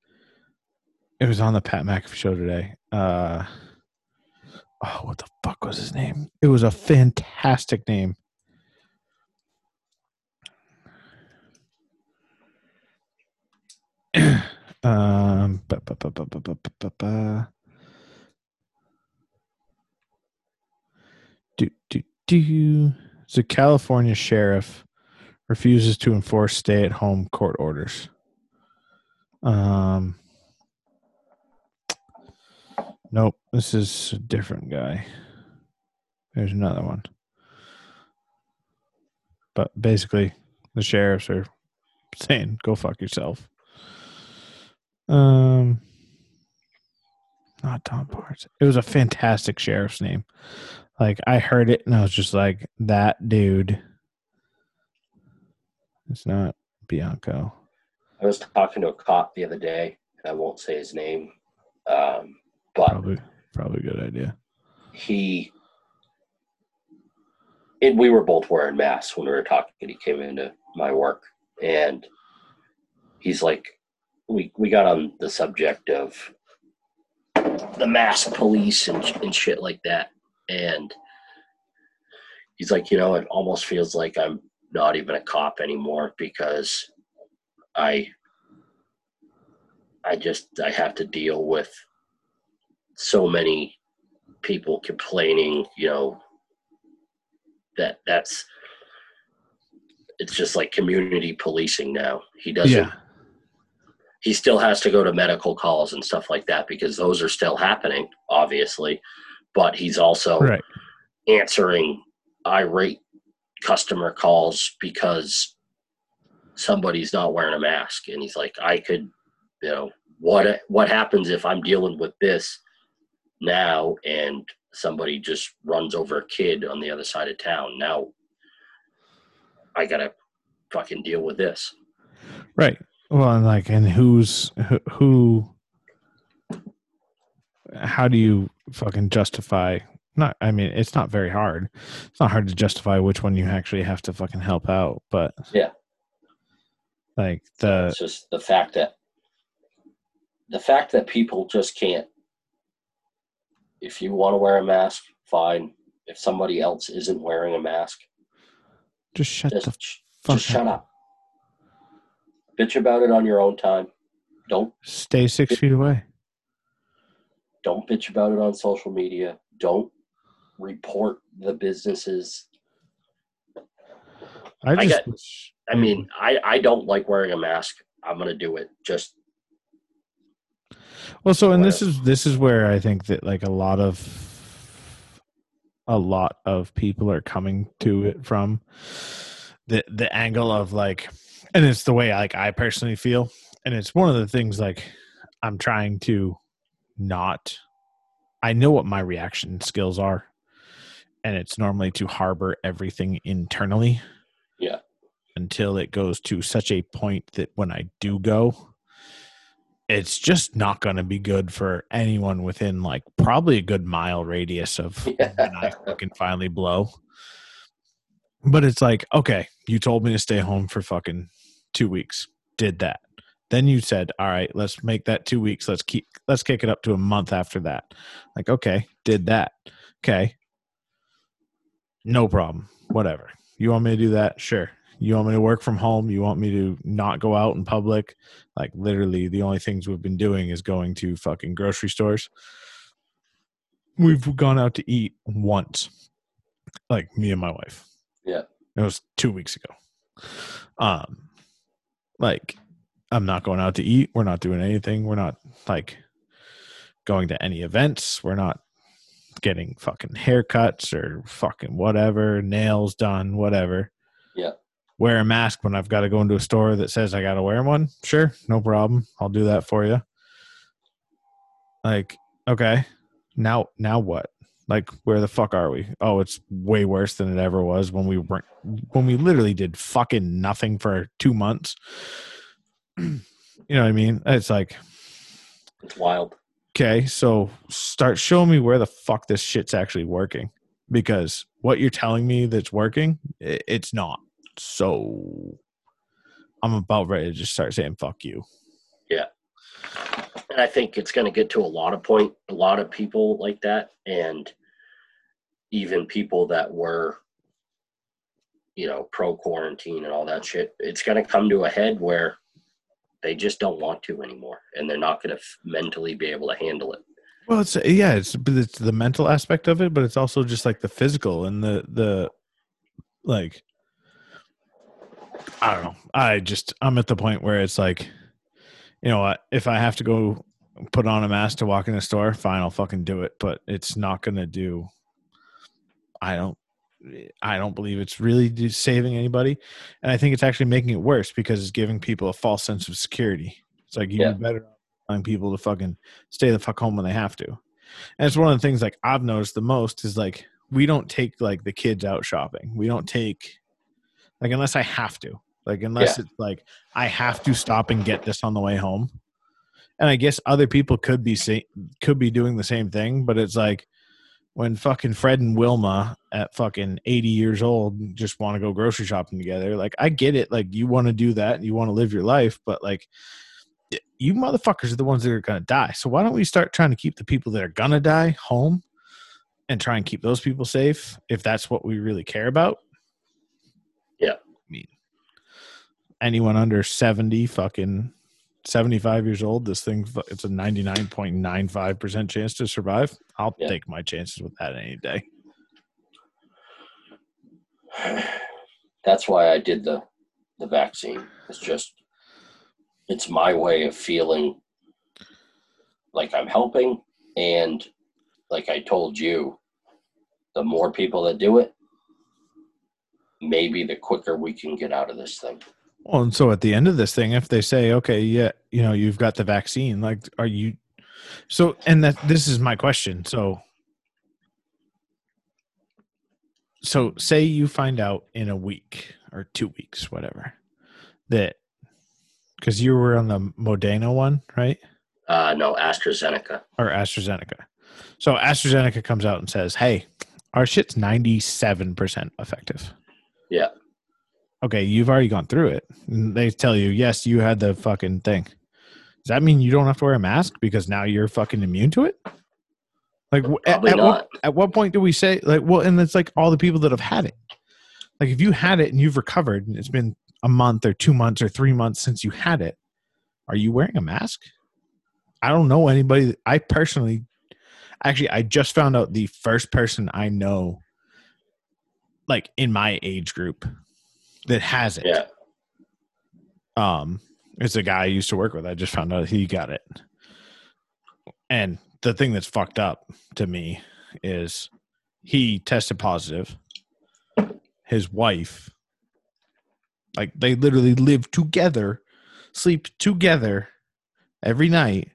It was on the Pat McAfee show today. Uh oh, what the fuck was his name? It was a fantastic name. um ba, ba, ba, ba, ba, ba, ba, ba, ba. Do, do, do. The California sheriff refuses to enforce stay at home court orders. Um, nope, this is a different guy. There's another one. But basically, the sheriffs are saying, go fuck yourself. Um, not Tom Parts. It was a fantastic sheriff's name. Like I heard it and I was just like, that dude. It's not Bianco. I was talking to a cop the other day, and I won't say his name, um, but Probably, probably a good idea. he and we were both wearing masks when we were talking. And he came into my work, and he's like, we we got on the subject of the mask police and and shit like that, and he's like, you know, it almost feels like I'm not even a cop anymore because I I just I have to deal with so many people complaining, you know, that that's it's just like community policing now. He doesn't Yeah, he still has to go to medical calls and stuff like that because those are still happening, obviously. But he's also right. answering irate customer calls because somebody's not wearing a mask and he's like i could you know what what happens if i'm dealing with this now and somebody just runs over a kid on the other side of town now i gotta fucking deal with this Right. Well, and like, and who's who, who? How do you fucking justify? Not, I mean, it's not very hard. It's not hard to justify which one you actually have to fucking help out, but Yeah. like the it's just the fact that the fact that people just can't if you want to wear a mask fine if somebody else isn't wearing a mask just shut just, the fuck just shut up bitch about it on your own time don't Stay six feet away. Don't bitch about it on social media don't report the businesses. I I just get- I mean, I I don't like wearing a mask. I'm gonna do it. Just Well, so and this is this is where I think that like a lot of a lot of people are coming to it from the the angle of like and it's the way like I personally feel and it's one of the things like I'm trying to not I know what my reaction skills are and it's normally to harbor everything internally Yeah. until it goes to such a point that when I do go it's just not going to be good for anyone within like probably a good mile radius of when I can finally blow. But it's like, okay, you told me to stay home for fucking two weeks. Did that. Then you said, all right, let's make that two weeks. Let's keep, let's kick it up to a month after that. Like, okay, did that. Okay. No problem. Whatever. You want me to do that? Sure. You want me to work from home? You want me to not go out in public? Like literally the only things we've been doing is going to fucking grocery stores. We've gone out to eat once. Like me and my wife. Yeah. It was 2 weeks ago. Um like I'm not going out to eat. We're not doing anything. We're not like going to any events. We're not getting fucking haircuts or fucking whatever, nails done, whatever. Yeah. Wear a mask when I've got to go into a store that says I got to wear one. Sure, no problem. I'll do that for you. Like, okay. Now now what? Like where the fuck are we? Oh, it's way worse than it ever was when we weren't when we literally did fucking nothing for 2 months. You know what I mean? It's like it's wild. Okay, so start showing me where the fuck this shit's actually working. Because what you're telling me that's working, it's not. So I'm about ready to just start saying fuck you. Yeah. And I think it's going to get to a lot of point, a lot of people like that, and even people that were, you know, pro quarantine and all that shit. It's going to come to a head where they just don't want to anymore, and they're not going to mentally be able to handle it. Well, it's yeah, it's it's the mental aspect of it, but it's also just like the physical and the the like I don't know. I just I'm at the point where it's like, you know? If I have to go put on a mask to walk in the store, fine, I'll fucking do it. But it's not gonna do. I don't. I don't believe it's really saving anybody, and I think it's actually making it worse because it's giving people a false sense of security. It's like you Yeah. better telling people to fucking stay the fuck home when they have to. And it's one of the things like I've noticed the most is like we don't take like the kids out shopping. We don't take like unless I have to. Like unless it's like I have to stop and get this on the way home. And I guess other people could be say, could be doing the same thing, but it's like when fucking Fred and Wilma at fucking 80 years old just want to go grocery shopping together. Like I get it. Like you want to do that and you want to live your life, but like you motherfuckers are the ones that are going to die. So why don't we start trying to keep the people that are going to die home and try and keep those people safe if that's what we really care about? Yeah. I mean, anyone under 70 fucking 75 years old, this thing, it's a 99.95% chance to survive. I'll Yeah. take my chances with that any day. That's why I did the the vaccine. It's just it's my way of feeling like I'm helping and like I told you, the more people that do it, maybe the quicker we can get out of this thing. Well, and so at the end of this thing, if they say, okay, yeah, you know, you've got the vaccine, like, are you, so, and that this is my question. So, so say you find out in a week or two weeks, whatever, that, because you were on the Moderna one, right? Uh no, AstraZeneca. Or AstraZeneca. So AstraZeneca comes out and says, hey, our shit's 97% effective. Yeah. Okay, you've already gone through it. And they tell you, yes, you had the fucking thing. Does that mean you don't have to wear a mask because now you're fucking immune to it? Like, at, at what, at what point do we say, like, well, and it's like all the people that have had it. Like, if you had it and you've recovered and it's been a month or two months or three months since you had it, are you wearing a mask? I don't know anybody. I personally, Actually, I just found out the first person I know, like in my age group, that has it. Yeah. Um, it's a guy I used to work with. I just found out he got it. And the thing that's fucked up to me is he tested positive. His wife, like they literally live together, sleep together every night.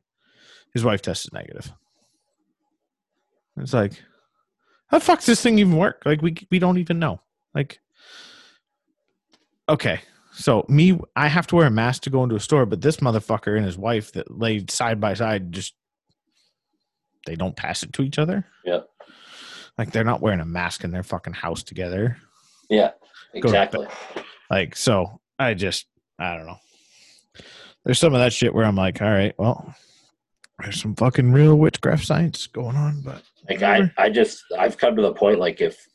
His wife tested negative. It's like, how the fuck does this thing even work? Like we we don't even know. Like, okay, so me, I have to wear a mask to go into a store, but this motherfucker and his wife that laid side by side just they don't pass it to each other. Yeah. Like they're not wearing a mask in their fucking house together. Yeah. Go to Exactly. Like so, I just I don't know. There's some of that shit where I'm like, all right, well, there's some fucking real witchcraft science going on, but Like I, I just I've come to the point like if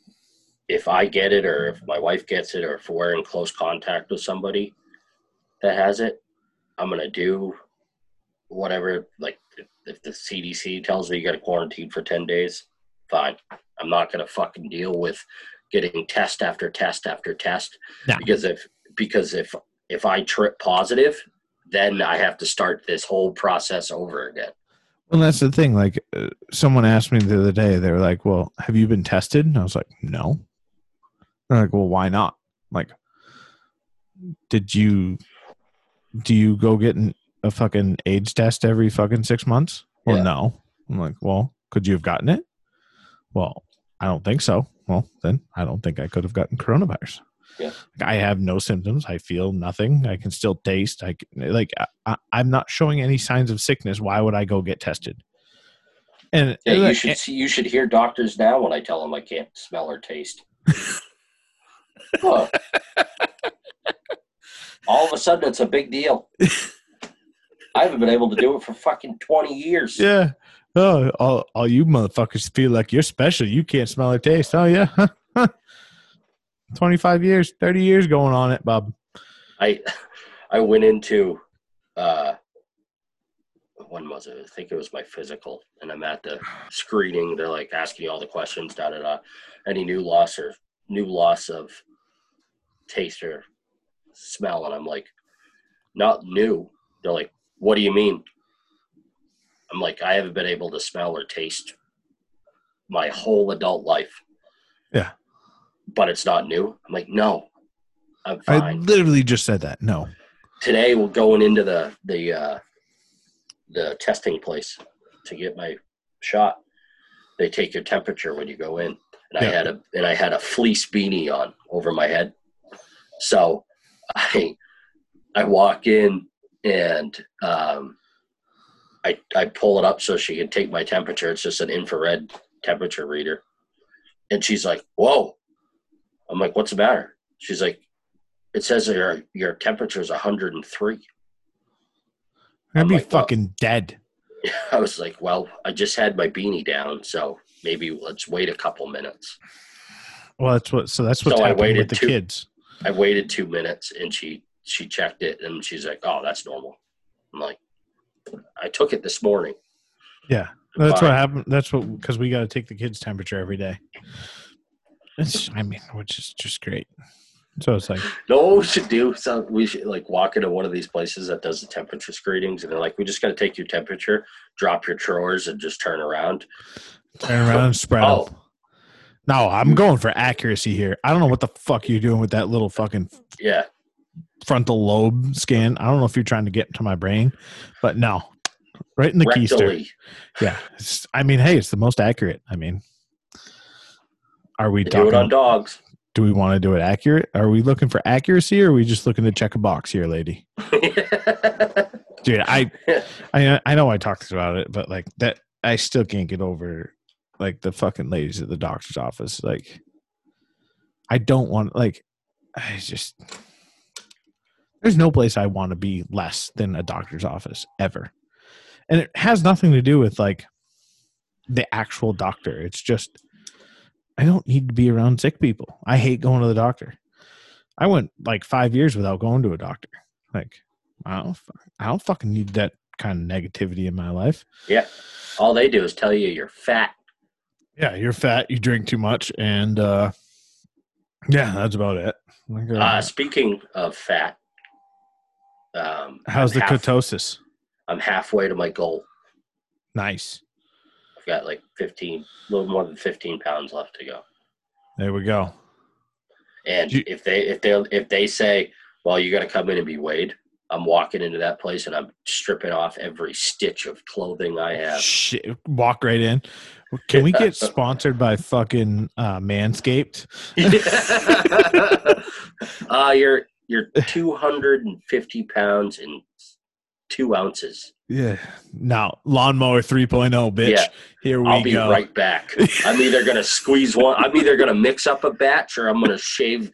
if I get it or if my wife gets it or if we're in close contact with somebody that has it, I'm gonna do whatever like if, the CDC tells me you gotta quarantine for ten days, fine. I'm not gonna fucking deal with getting test after test after test No. because if because if if I trip positive, then I have to start this whole process over again. Well, that's the thing. Like, uh, someone asked me the other day, they were like, Well, have you been tested? And I was like, No. They're like, Well, why not? I'm like, did you, do you go get an, a fucking AIDS test every fucking six months? Well, Yeah. no. I'm like, Well, could you have gotten it? Well, I don't think so. Well, then I don't think I could have gotten coronavirus. Yeah. I have no symptoms. I feel nothing. I can still taste. I can, like I, I'm not showing any signs of sickness. Why would I go get tested? And Yeah, you and- should eh see, you should hear doctors now when I tell them I can't smell or taste. Huh. All of a sudden, it's a big deal. I haven't been able to do it for fucking twenty years. yeah. Oh, all, all you motherfuckers feel like you're special. You can't smell or taste. Oh yeah. 25 years, 30 years going on it, Bob. I I went into uh, when was it? I think it was my physical, and I'm at the screening. They're like asking you all the questions. Da da da. Any new loss or new loss of taste or smell? And I'm like, not new. They're like, what do you mean? I'm like, I haven't been able to smell or taste my whole adult life. Yeah. But it's not new. I'm like, no, I'm fine I literally just said that. No. today we're going into the the uh, the testing place to get my shot. They take your temperature when you go in, and I had a and I had a fleece beanie on over my head. So I I walk in and um, I I pull it up so she can take my temperature. It's just an infrared temperature reader, and she's like, "Whoa!" I'm like, "What's the matter?" She's like, "It says your your temperature is 103." I'd I'm be like, well- fucking dead. I was like, "Well, I just had my beanie down, so maybe let's wait a couple minutes." Well, that's what. So that's what's So I happening waited with the two- kids. I waited two minutes, and she she checked it, and she's like, "Oh, that's normal." I'm like, "I took it this morning." Yeah, that's what happened. That's what because we got to take the kids' temperature every day. It's, I mean, which is just great. So it's like, No, we should do so we should like walk into one of these places that does the temperature screenings, and they're like, "We just got to take your temperature, drop your drawers, and just turn around." turn around and spread Oh. No, I'm going for accuracy here. I don't know what the fuck you're doing with that little fucking Yeah, frontal lobe scan. I don't know if you're trying to get into my brain, but no, right in the keister. Yeah, I mean, hey, it's the most accurate. I mean, are we They do it talking? on dogs. do we want to do it accurate? Are we looking for accuracy, or are we just looking to check a box here, lady? Dude, I, I, I know I talked about it, but like that, I still can't get over like the fucking ladies at the doctor's office. Like, I don't want like, I just there's no place I want to be less than a doctor's office ever, and it has nothing to do with like the actual doctor. It's just I don't need to be around sick people. I hate going to the doctor. I went like five years without going to a doctor. Like, I don't, I don't fucking need that kind of negativity in my life. Yeah. All they do is tell you you're fat. Yeah, you're fat, you drink too much, and uh yeah, that's about it. Uh, Uh, speaking of fat, um, how's I'm the half- ketosis? I'm halfway to my goal. Nice. I've got like 15, a little more than 15 pounds left to go. There we go. And You- if they if they if they say, "Well, you got to come in and be weighed," I'm walking into that place and I'm stripping off every stitch of clothing I have. Shit, walk right in. Can we get sponsored by fucking uh, Manscaped? uh, you're you're 250 pounds and two ounces. Yeah. Now, lawnmower 3.0, bitch. Yeah. Here we go. I'll be go. right back. I'm either gonna squeeze one. I'm either gonna mix up a batch or I'm gonna shave.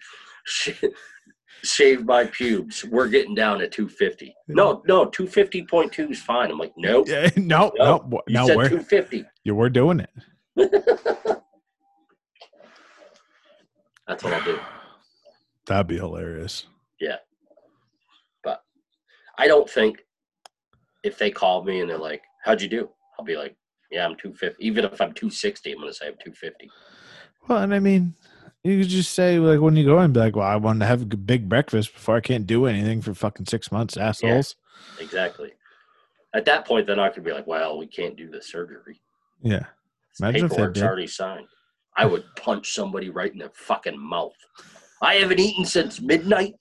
Sh- Shave my pubes. We're getting down to 250. No, no, 250.2 is fine. I'm like, nope. Yeah, no, no, No, You no, said we're 250. yeah, we're doing it. That's what I'll do. That'd be hilarious. Yeah. But I don't think if they call me and they're like, "How'd you do?" I'll be like, "Yeah, I'm 250." Even if I'm 260, I'm gonna say I'm 250. Well, and I mean, you could just say like when you go and be like, "Well, I wanted to have a big breakfast before I can't do anything for fucking six months, assholes." Exactly. At that point, they're not gonna be like, "Well, we can't do the surgery." Yeah, The Imagine if they paperwork's did. already signed. I would punch somebody right in the fucking mouth. I haven't eaten since midnight,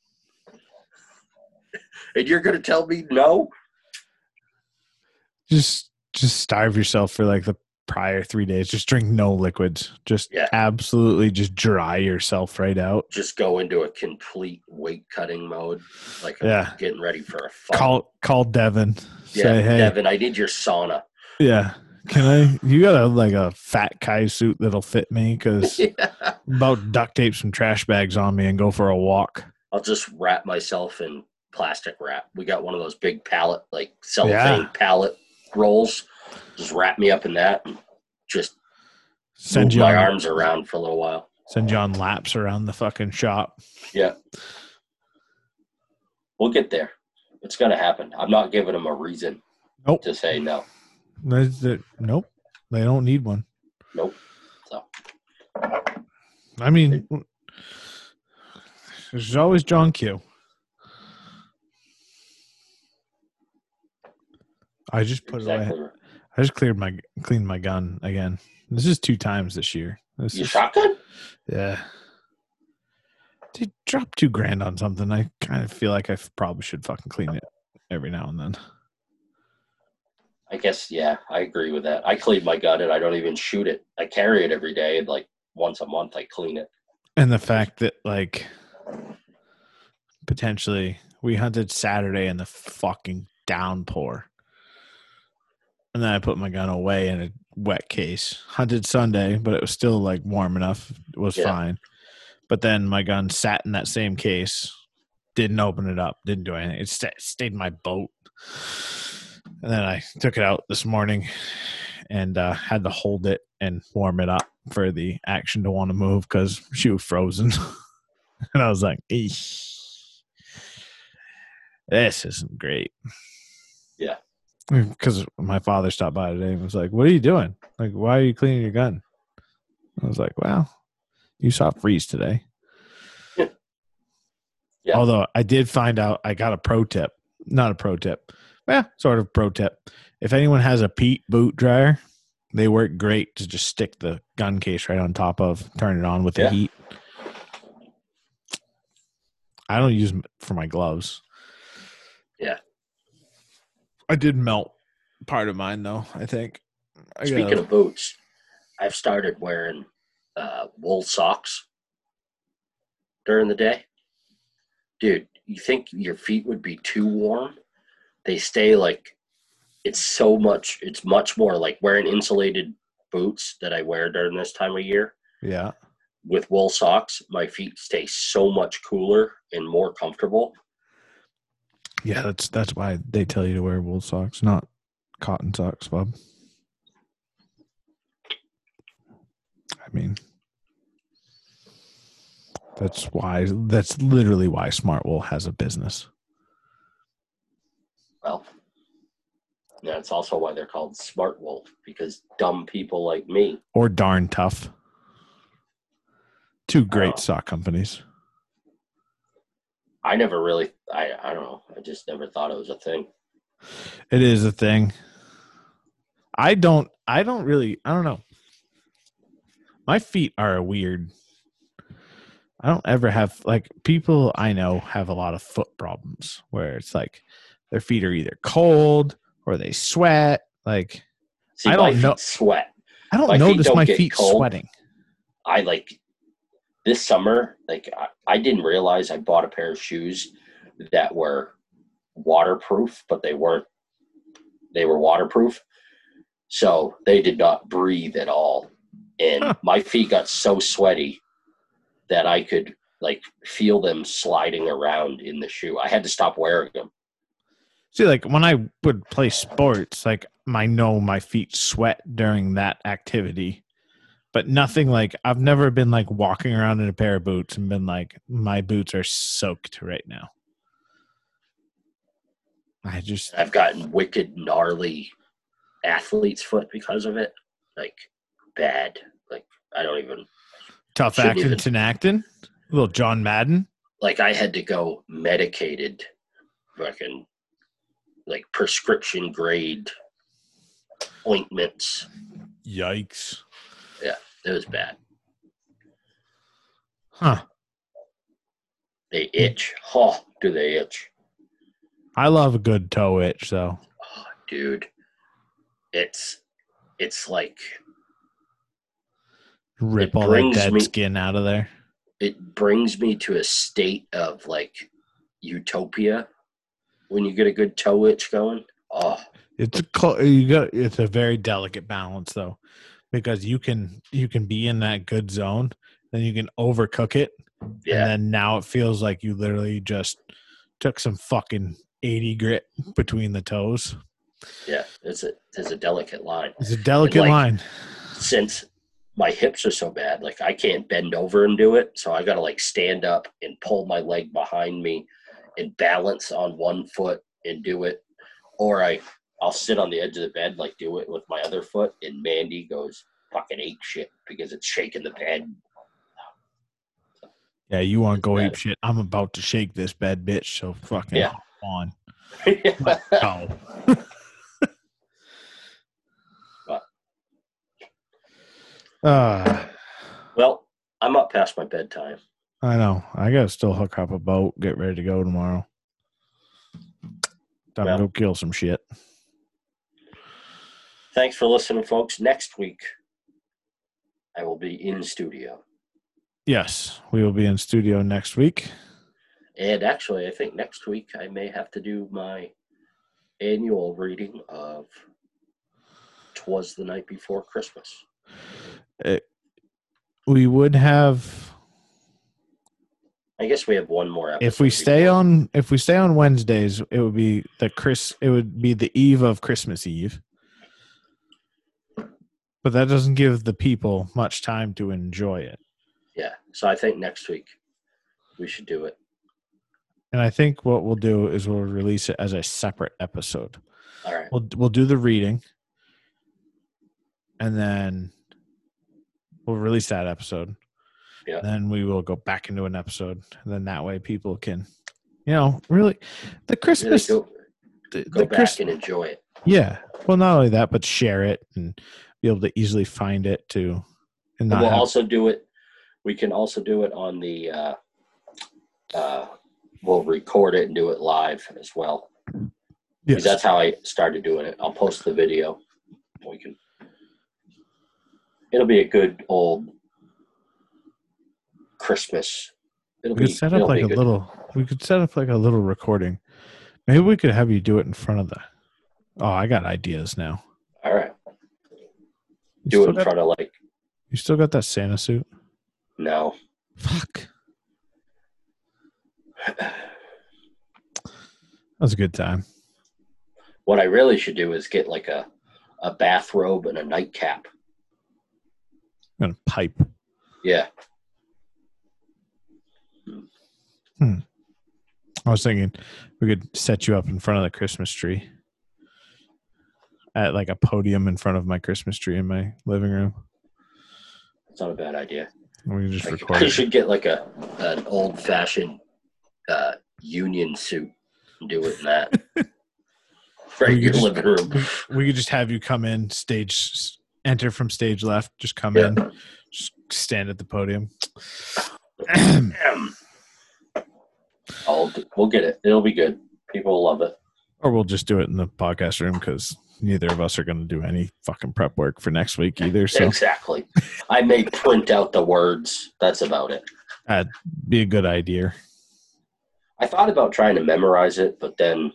and you're gonna tell me no? just just starve yourself for like the prior three days. Just drink no liquids. Just Yeah. absolutely just dry yourself right out. Just go into a complete weight cutting mode, like I'm Yeah. getting ready for a fight. Call call Devin. yeah, Say hey. Devin, I need your sauna. Yeah. Can I? You got a like a fat Kai suit that'll fit me because yeah. about duct tape some trash bags on me and go for a walk. I'll just wrap myself in plastic wrap. We got one of those big pallet, like cellophane Yeah. pallet rolls. Just wrap me up in that and just Send you my on, arms around for a little while. send you on laps around the fucking shop. Yeah. We'll get there. It's going to happen. I'm not giving them a reason Nope. to say no. Nope. They don't need one. Nope. So, I mean, there's always John Q. I just put it away. I just cleared my cleaned my gun again. This is two times this year. This You is, shotgun? yeah. Dude, drop two grand on something. I kind of feel like I probably should fucking clean it every now and then. I guess, yeah, I agree with that. I clean my gun and I don't even shoot it. I carry it every day. And like once a month, I clean it. And the fact that like potentially we hunted Saturday in the fucking downpour. And then I put my gun away in a wet case. Hunted Sunday, but it was still like warm enough. It was Yeah. fine. But then my gun sat in that same case. Didn't open it up. Didn't do anything. It sta stayed in my boat. And then I took it out this morning and uh, had to hold it and warm it up for the action to want to move because she was frozen. and I was like, "Eesh. this isn't great. Yeah. Because my father stopped by today and was like, What are you doing? Like, why are you cleaning your gun? I was like, Well, you saw freeze today. Yeah. Although I did find out I got a pro tip. Not a pro tip. Yeah, sort of pro tip. If anyone has a PEET boot dryer, they work great to just stick the gun case right on top of, turn it on with the Yeah. heat. I don't use them for my gloves. Yeah. I did melt part of mine though, I think. I Speaking gotta- of boots, I've started wearing uh, wool socks during the day. Dude, you think your feet would be too warm? They stay like it's so much. It's much more like wearing insulated boots that I wear during this time of year yeah. with wool socks. My feet stay so much cooler and more comfortable. Yeah, that's that's why they tell you to wear wool socks, not cotton socks, Bob. I mean, that's why. That's literally why Smartwool has a business. Well, Yeah, it's also why they're called Smart Wolf because dumb people like me. or darn tough. Two great Oh. sock companies. I never really, I, I don't know. I just never thought it was a thing. It is a thing. I don't. I don't really. I don't know. My feet are a weird. I don't ever have like people I know have a lot of foot problems where it's like their feet are either cold or they sweat. Like See, I don't feet know- sweat. I don't My notice don't my feet cold. sweating. I like this summer, like I, I didn't realize I bought a pair of shoes that were waterproof, but they weren't they were waterproof. So they did not breathe at all. And Huh. my feet got so sweaty that I could like feel them sliding around in the shoe. I had to stop wearing them. See, like when I would play sports, like I know my feet sweat during that activity, but nothing like I've never been like walking around in a pair of boots and been like, my boots are soaked right now. I just, I've gotten wicked gnarly athlete's foot because of it. Like bad. Like I don't even tough Shouldn't even- Acton Acton, little John Madden. like I had to go medicated, fucking like prescription grade ointments. Yikes. It was bad. Huh. They itch. Oh, do they itch? I love a good toe itch, though. Oh, dude, it's it's like Rip all that dead me- skin out of there. it brings me to a state of like utopia when you get a good toe itch going. Oh, It's a you got it's a very delicate balance though, because you can you can be in that good zone, then you can overcook it, yeah, and then now it feels like you literally just took some fucking eighty grit between the toes. yeah. It's a it's a delicate line. It's a delicate like- line. since my hips are so bad, like I can't bend over and do it. So I got to like stand up and pull my leg behind me and balance on one foot and do it. Or I, I'll sit on the edge of the bed, like do it with my other foot. And Mandy goes fucking ape shit because it's shaking the bed. Yeah, you want to go ape shit? I'm about to shake this bed, bitch. So fucking Yeah. on. Go. uh, well, I'm up past my bedtime. I know. I gotta still hook up a boat, get ready to go tomorrow. Time Well. to go kill some shit. Thanks for listening, folks. Next week, I will be in studio. Yes, we will be in studio next week. And actually, I think next week I may have to do my annual reading of "Twas the Night Before Christmas." Uh, we would have I guess we have one more episode. if we stay before- on if we stay on Wednesdays, it would be the Chris it would be the eve of Christmas Eve. But that doesn't give the people much time to enjoy it. yeah. So I think next week we should do it. And I think what we'll do is we'll release it as a separate episode. All right. We'll we'll do the reading, and then we'll release that episode. Yeah. Then we will go back into an episode, and then that way people can, you know, really the Really Christmas, go, the, go the back Chris, and enjoy it. yeah. Well, not only that, but share it and be able to easily find it too, and we'll have, also do it. We can also do it on the. Uh, uh, we'll record it and do it live as well. yes. That's how I started doing it. I'll post the video. We can. It'll be a good old Christmas. It'll we be could set up like a good- little. We could set up like a little recording. Maybe we could have you do it in front of the. Oh, I got ideas now. All right, You do it in got, front of like You still got that Santa suit? no. Fuck. That was a good time. What I really should do is get like a a bathrobe and a nightcap. And a pipe. Yeah, Hmm. I was thinking we could set you up in front of the Christmas tree. At like a podium in front of my Christmas tree in my living room. It's not a bad idea. We can just Like, record. you should get like a an old fashioned uh, union suit and do it in that. right in We your could just- living room. We could just have you come in stage, enter from stage left. Just come Yeah. in, just stand at the podium. I'll, we'll get it. It'll be good. People will love it. or we'll just do it in the podcast room because neither of us are going to do any fucking prep work for next week either. So Exactly. I may print out the words. That's about it. be a good idea. I thought about trying to memorize it, but then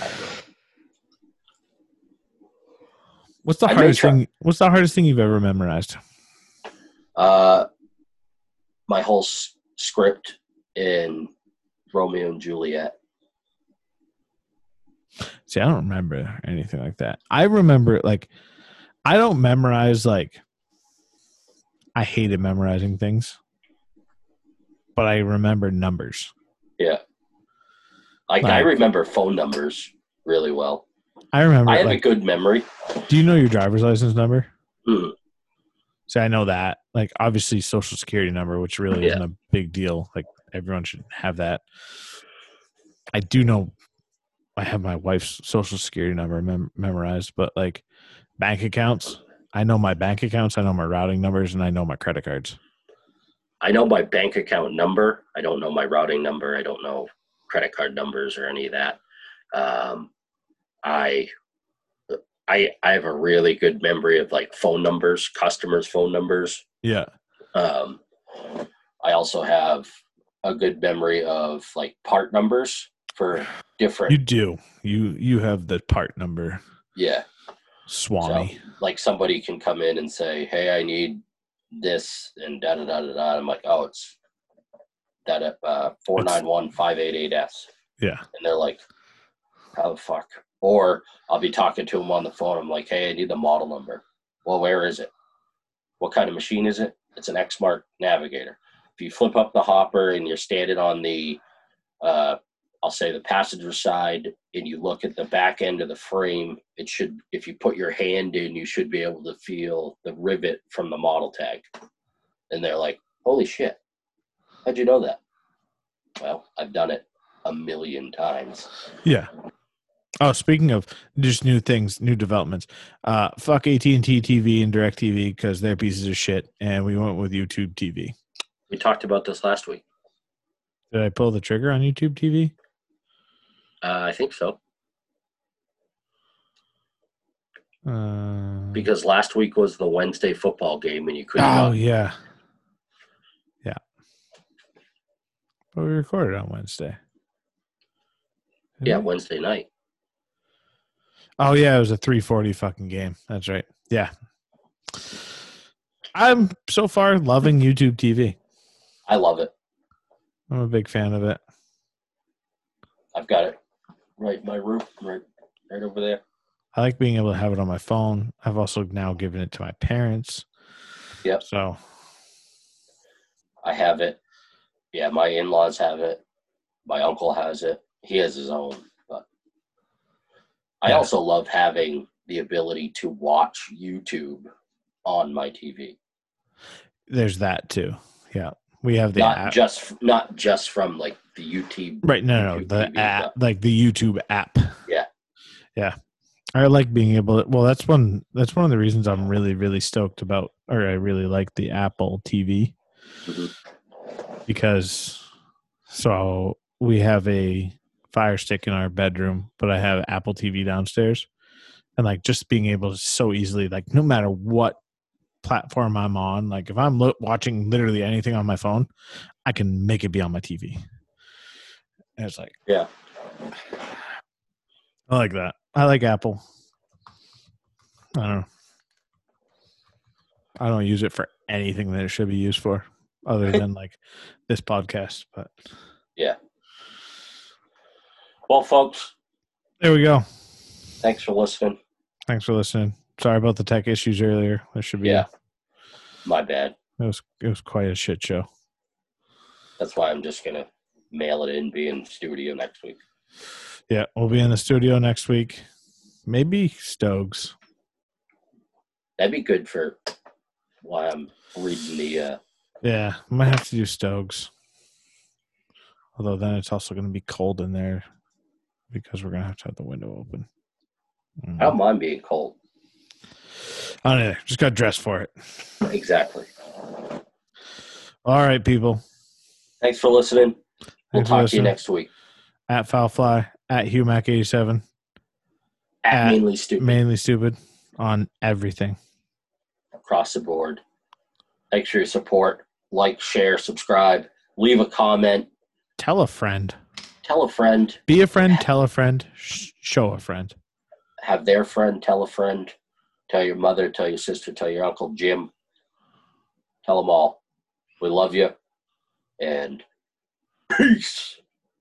I don't know. What's the I hardest try- thing? What's the hardest thing you've ever memorized? Uh, my whole s- script in Romeo and Juliet. See, I don't remember anything like that. I remember like I don't memorize like I hated memorizing things, but I remember numbers. Yeah. Like I remember phone numbers really well. I remember. I have a good memory. do you know your driver's license number? Hmm. See, I know that. Like, obviously, social security number, which really Yeah. isn't a big deal. Like, everyone should have that. I do know. I have my wife's social security number mem- memorized, but like bank accounts, I know my bank accounts. I know my routing numbers, and I know my credit cards. I know my bank account number. I don't know my routing number. I don't know credit card numbers or any of that. Um, I, I, I have a really good memory of like phone numbers, customers' phone numbers. Yeah. Um, I also have a good memory of like part numbers for different. You do. You you have the part number, yeah, Swami. like somebody can come in and say, "Hey, I need this," and da da da da da. I'm like, "Oh, it's that uh four nine one five eight eight S," Yeah. and they're like, "How the fuck?" Or I'll be talking to them on the phone. I'm like, "Hey, I need the model number." Well, where is it? What kind of machine is it? It's an Exmark Navigator. If you flip up the hopper and you're standing on the, uh, I'll say the passenger side, and you look at the back end of the frame, it should, if you put your hand in, you should be able to feel the rivet from the model tag. And they're like, "Holy shit! How'd you know that?" Well, I've done it a million times. Yeah. Oh, speaking of just new things, new developments. Uh, fuck AT and T TV and DirecTV because they're pieces of shit, and we went with YouTube TV. We talked about this last week. Did I pull the trigger on YouTube TV? Uh, I think so Uh, because last week was the Wednesday football game, and you couldn't. oh go. yeah, yeah. But we recorded on Wednesday. Didn't yeah, we? Wednesday night. Oh yeah, it was a 340 fucking game. That's right. Yeah. I'm so far loving YouTube TV. I love it. I'm a big fan of it. I've got it right my room, right, right over there. I like being able to have it on my phone. I've also now given it to my parents. Yep. So I have it. Yeah, my in-laws have it. My uncle has it. He has his own, but I Yeah. also love having the ability to watch YouTube on my TV. there's that too. Yeah. We have the not app. just not just from like the YouTube. right. No, no. YouTube The app, like the YouTube app. Yeah. Yeah. I like being able to, well, that's one, that's one of the reasons I'm really, really stoked about, or I really like the Apple TV Mhm. because so we have a fire stick in our bedroom, but I have Apple TV downstairs. And like just being able to so easily, like no matter what platform I'm on, like if I'm lo- watching literally anything on my phone, I can make it be on my TV. And it's like, Yeah. I like that. I like Apple. I don't know. I don't use it for anything that it should be used for other than like this podcast, but yeah. Well, folks, there we go. thanks for listening. Thanks for listening. Sorry about the tech issues earlier. There should be Yeah. My bad. it was it was quite a shit show. That's why I'm just gonna mail it in, be in studio next week. Yeah, we'll be in the studio next week. Maybe Stokes. That'd be good for why I'm reading the. Uh, Yeah, I might have to do Stokes. Although then it's also going to be cold in there because we're going to have to have the window open. Mm. I don't mind being cold. I don't know. Just got dressed for it. Exactly. All right, people. Thanks for listening. We'll Thanks talk to you next week. At Foulfly, at HughMac87, At At mainly stupid mainly stupid on everything. across the board. Thanks for your support. Like, share, subscribe, leave a comment, Tell a friend. tell a friend, Be a friend, tell a friend, sh- show a friend. have their friend tell a friend, tell your mother, tell your sister, tell your uncle Jim. Tell them all. We love you. And peace.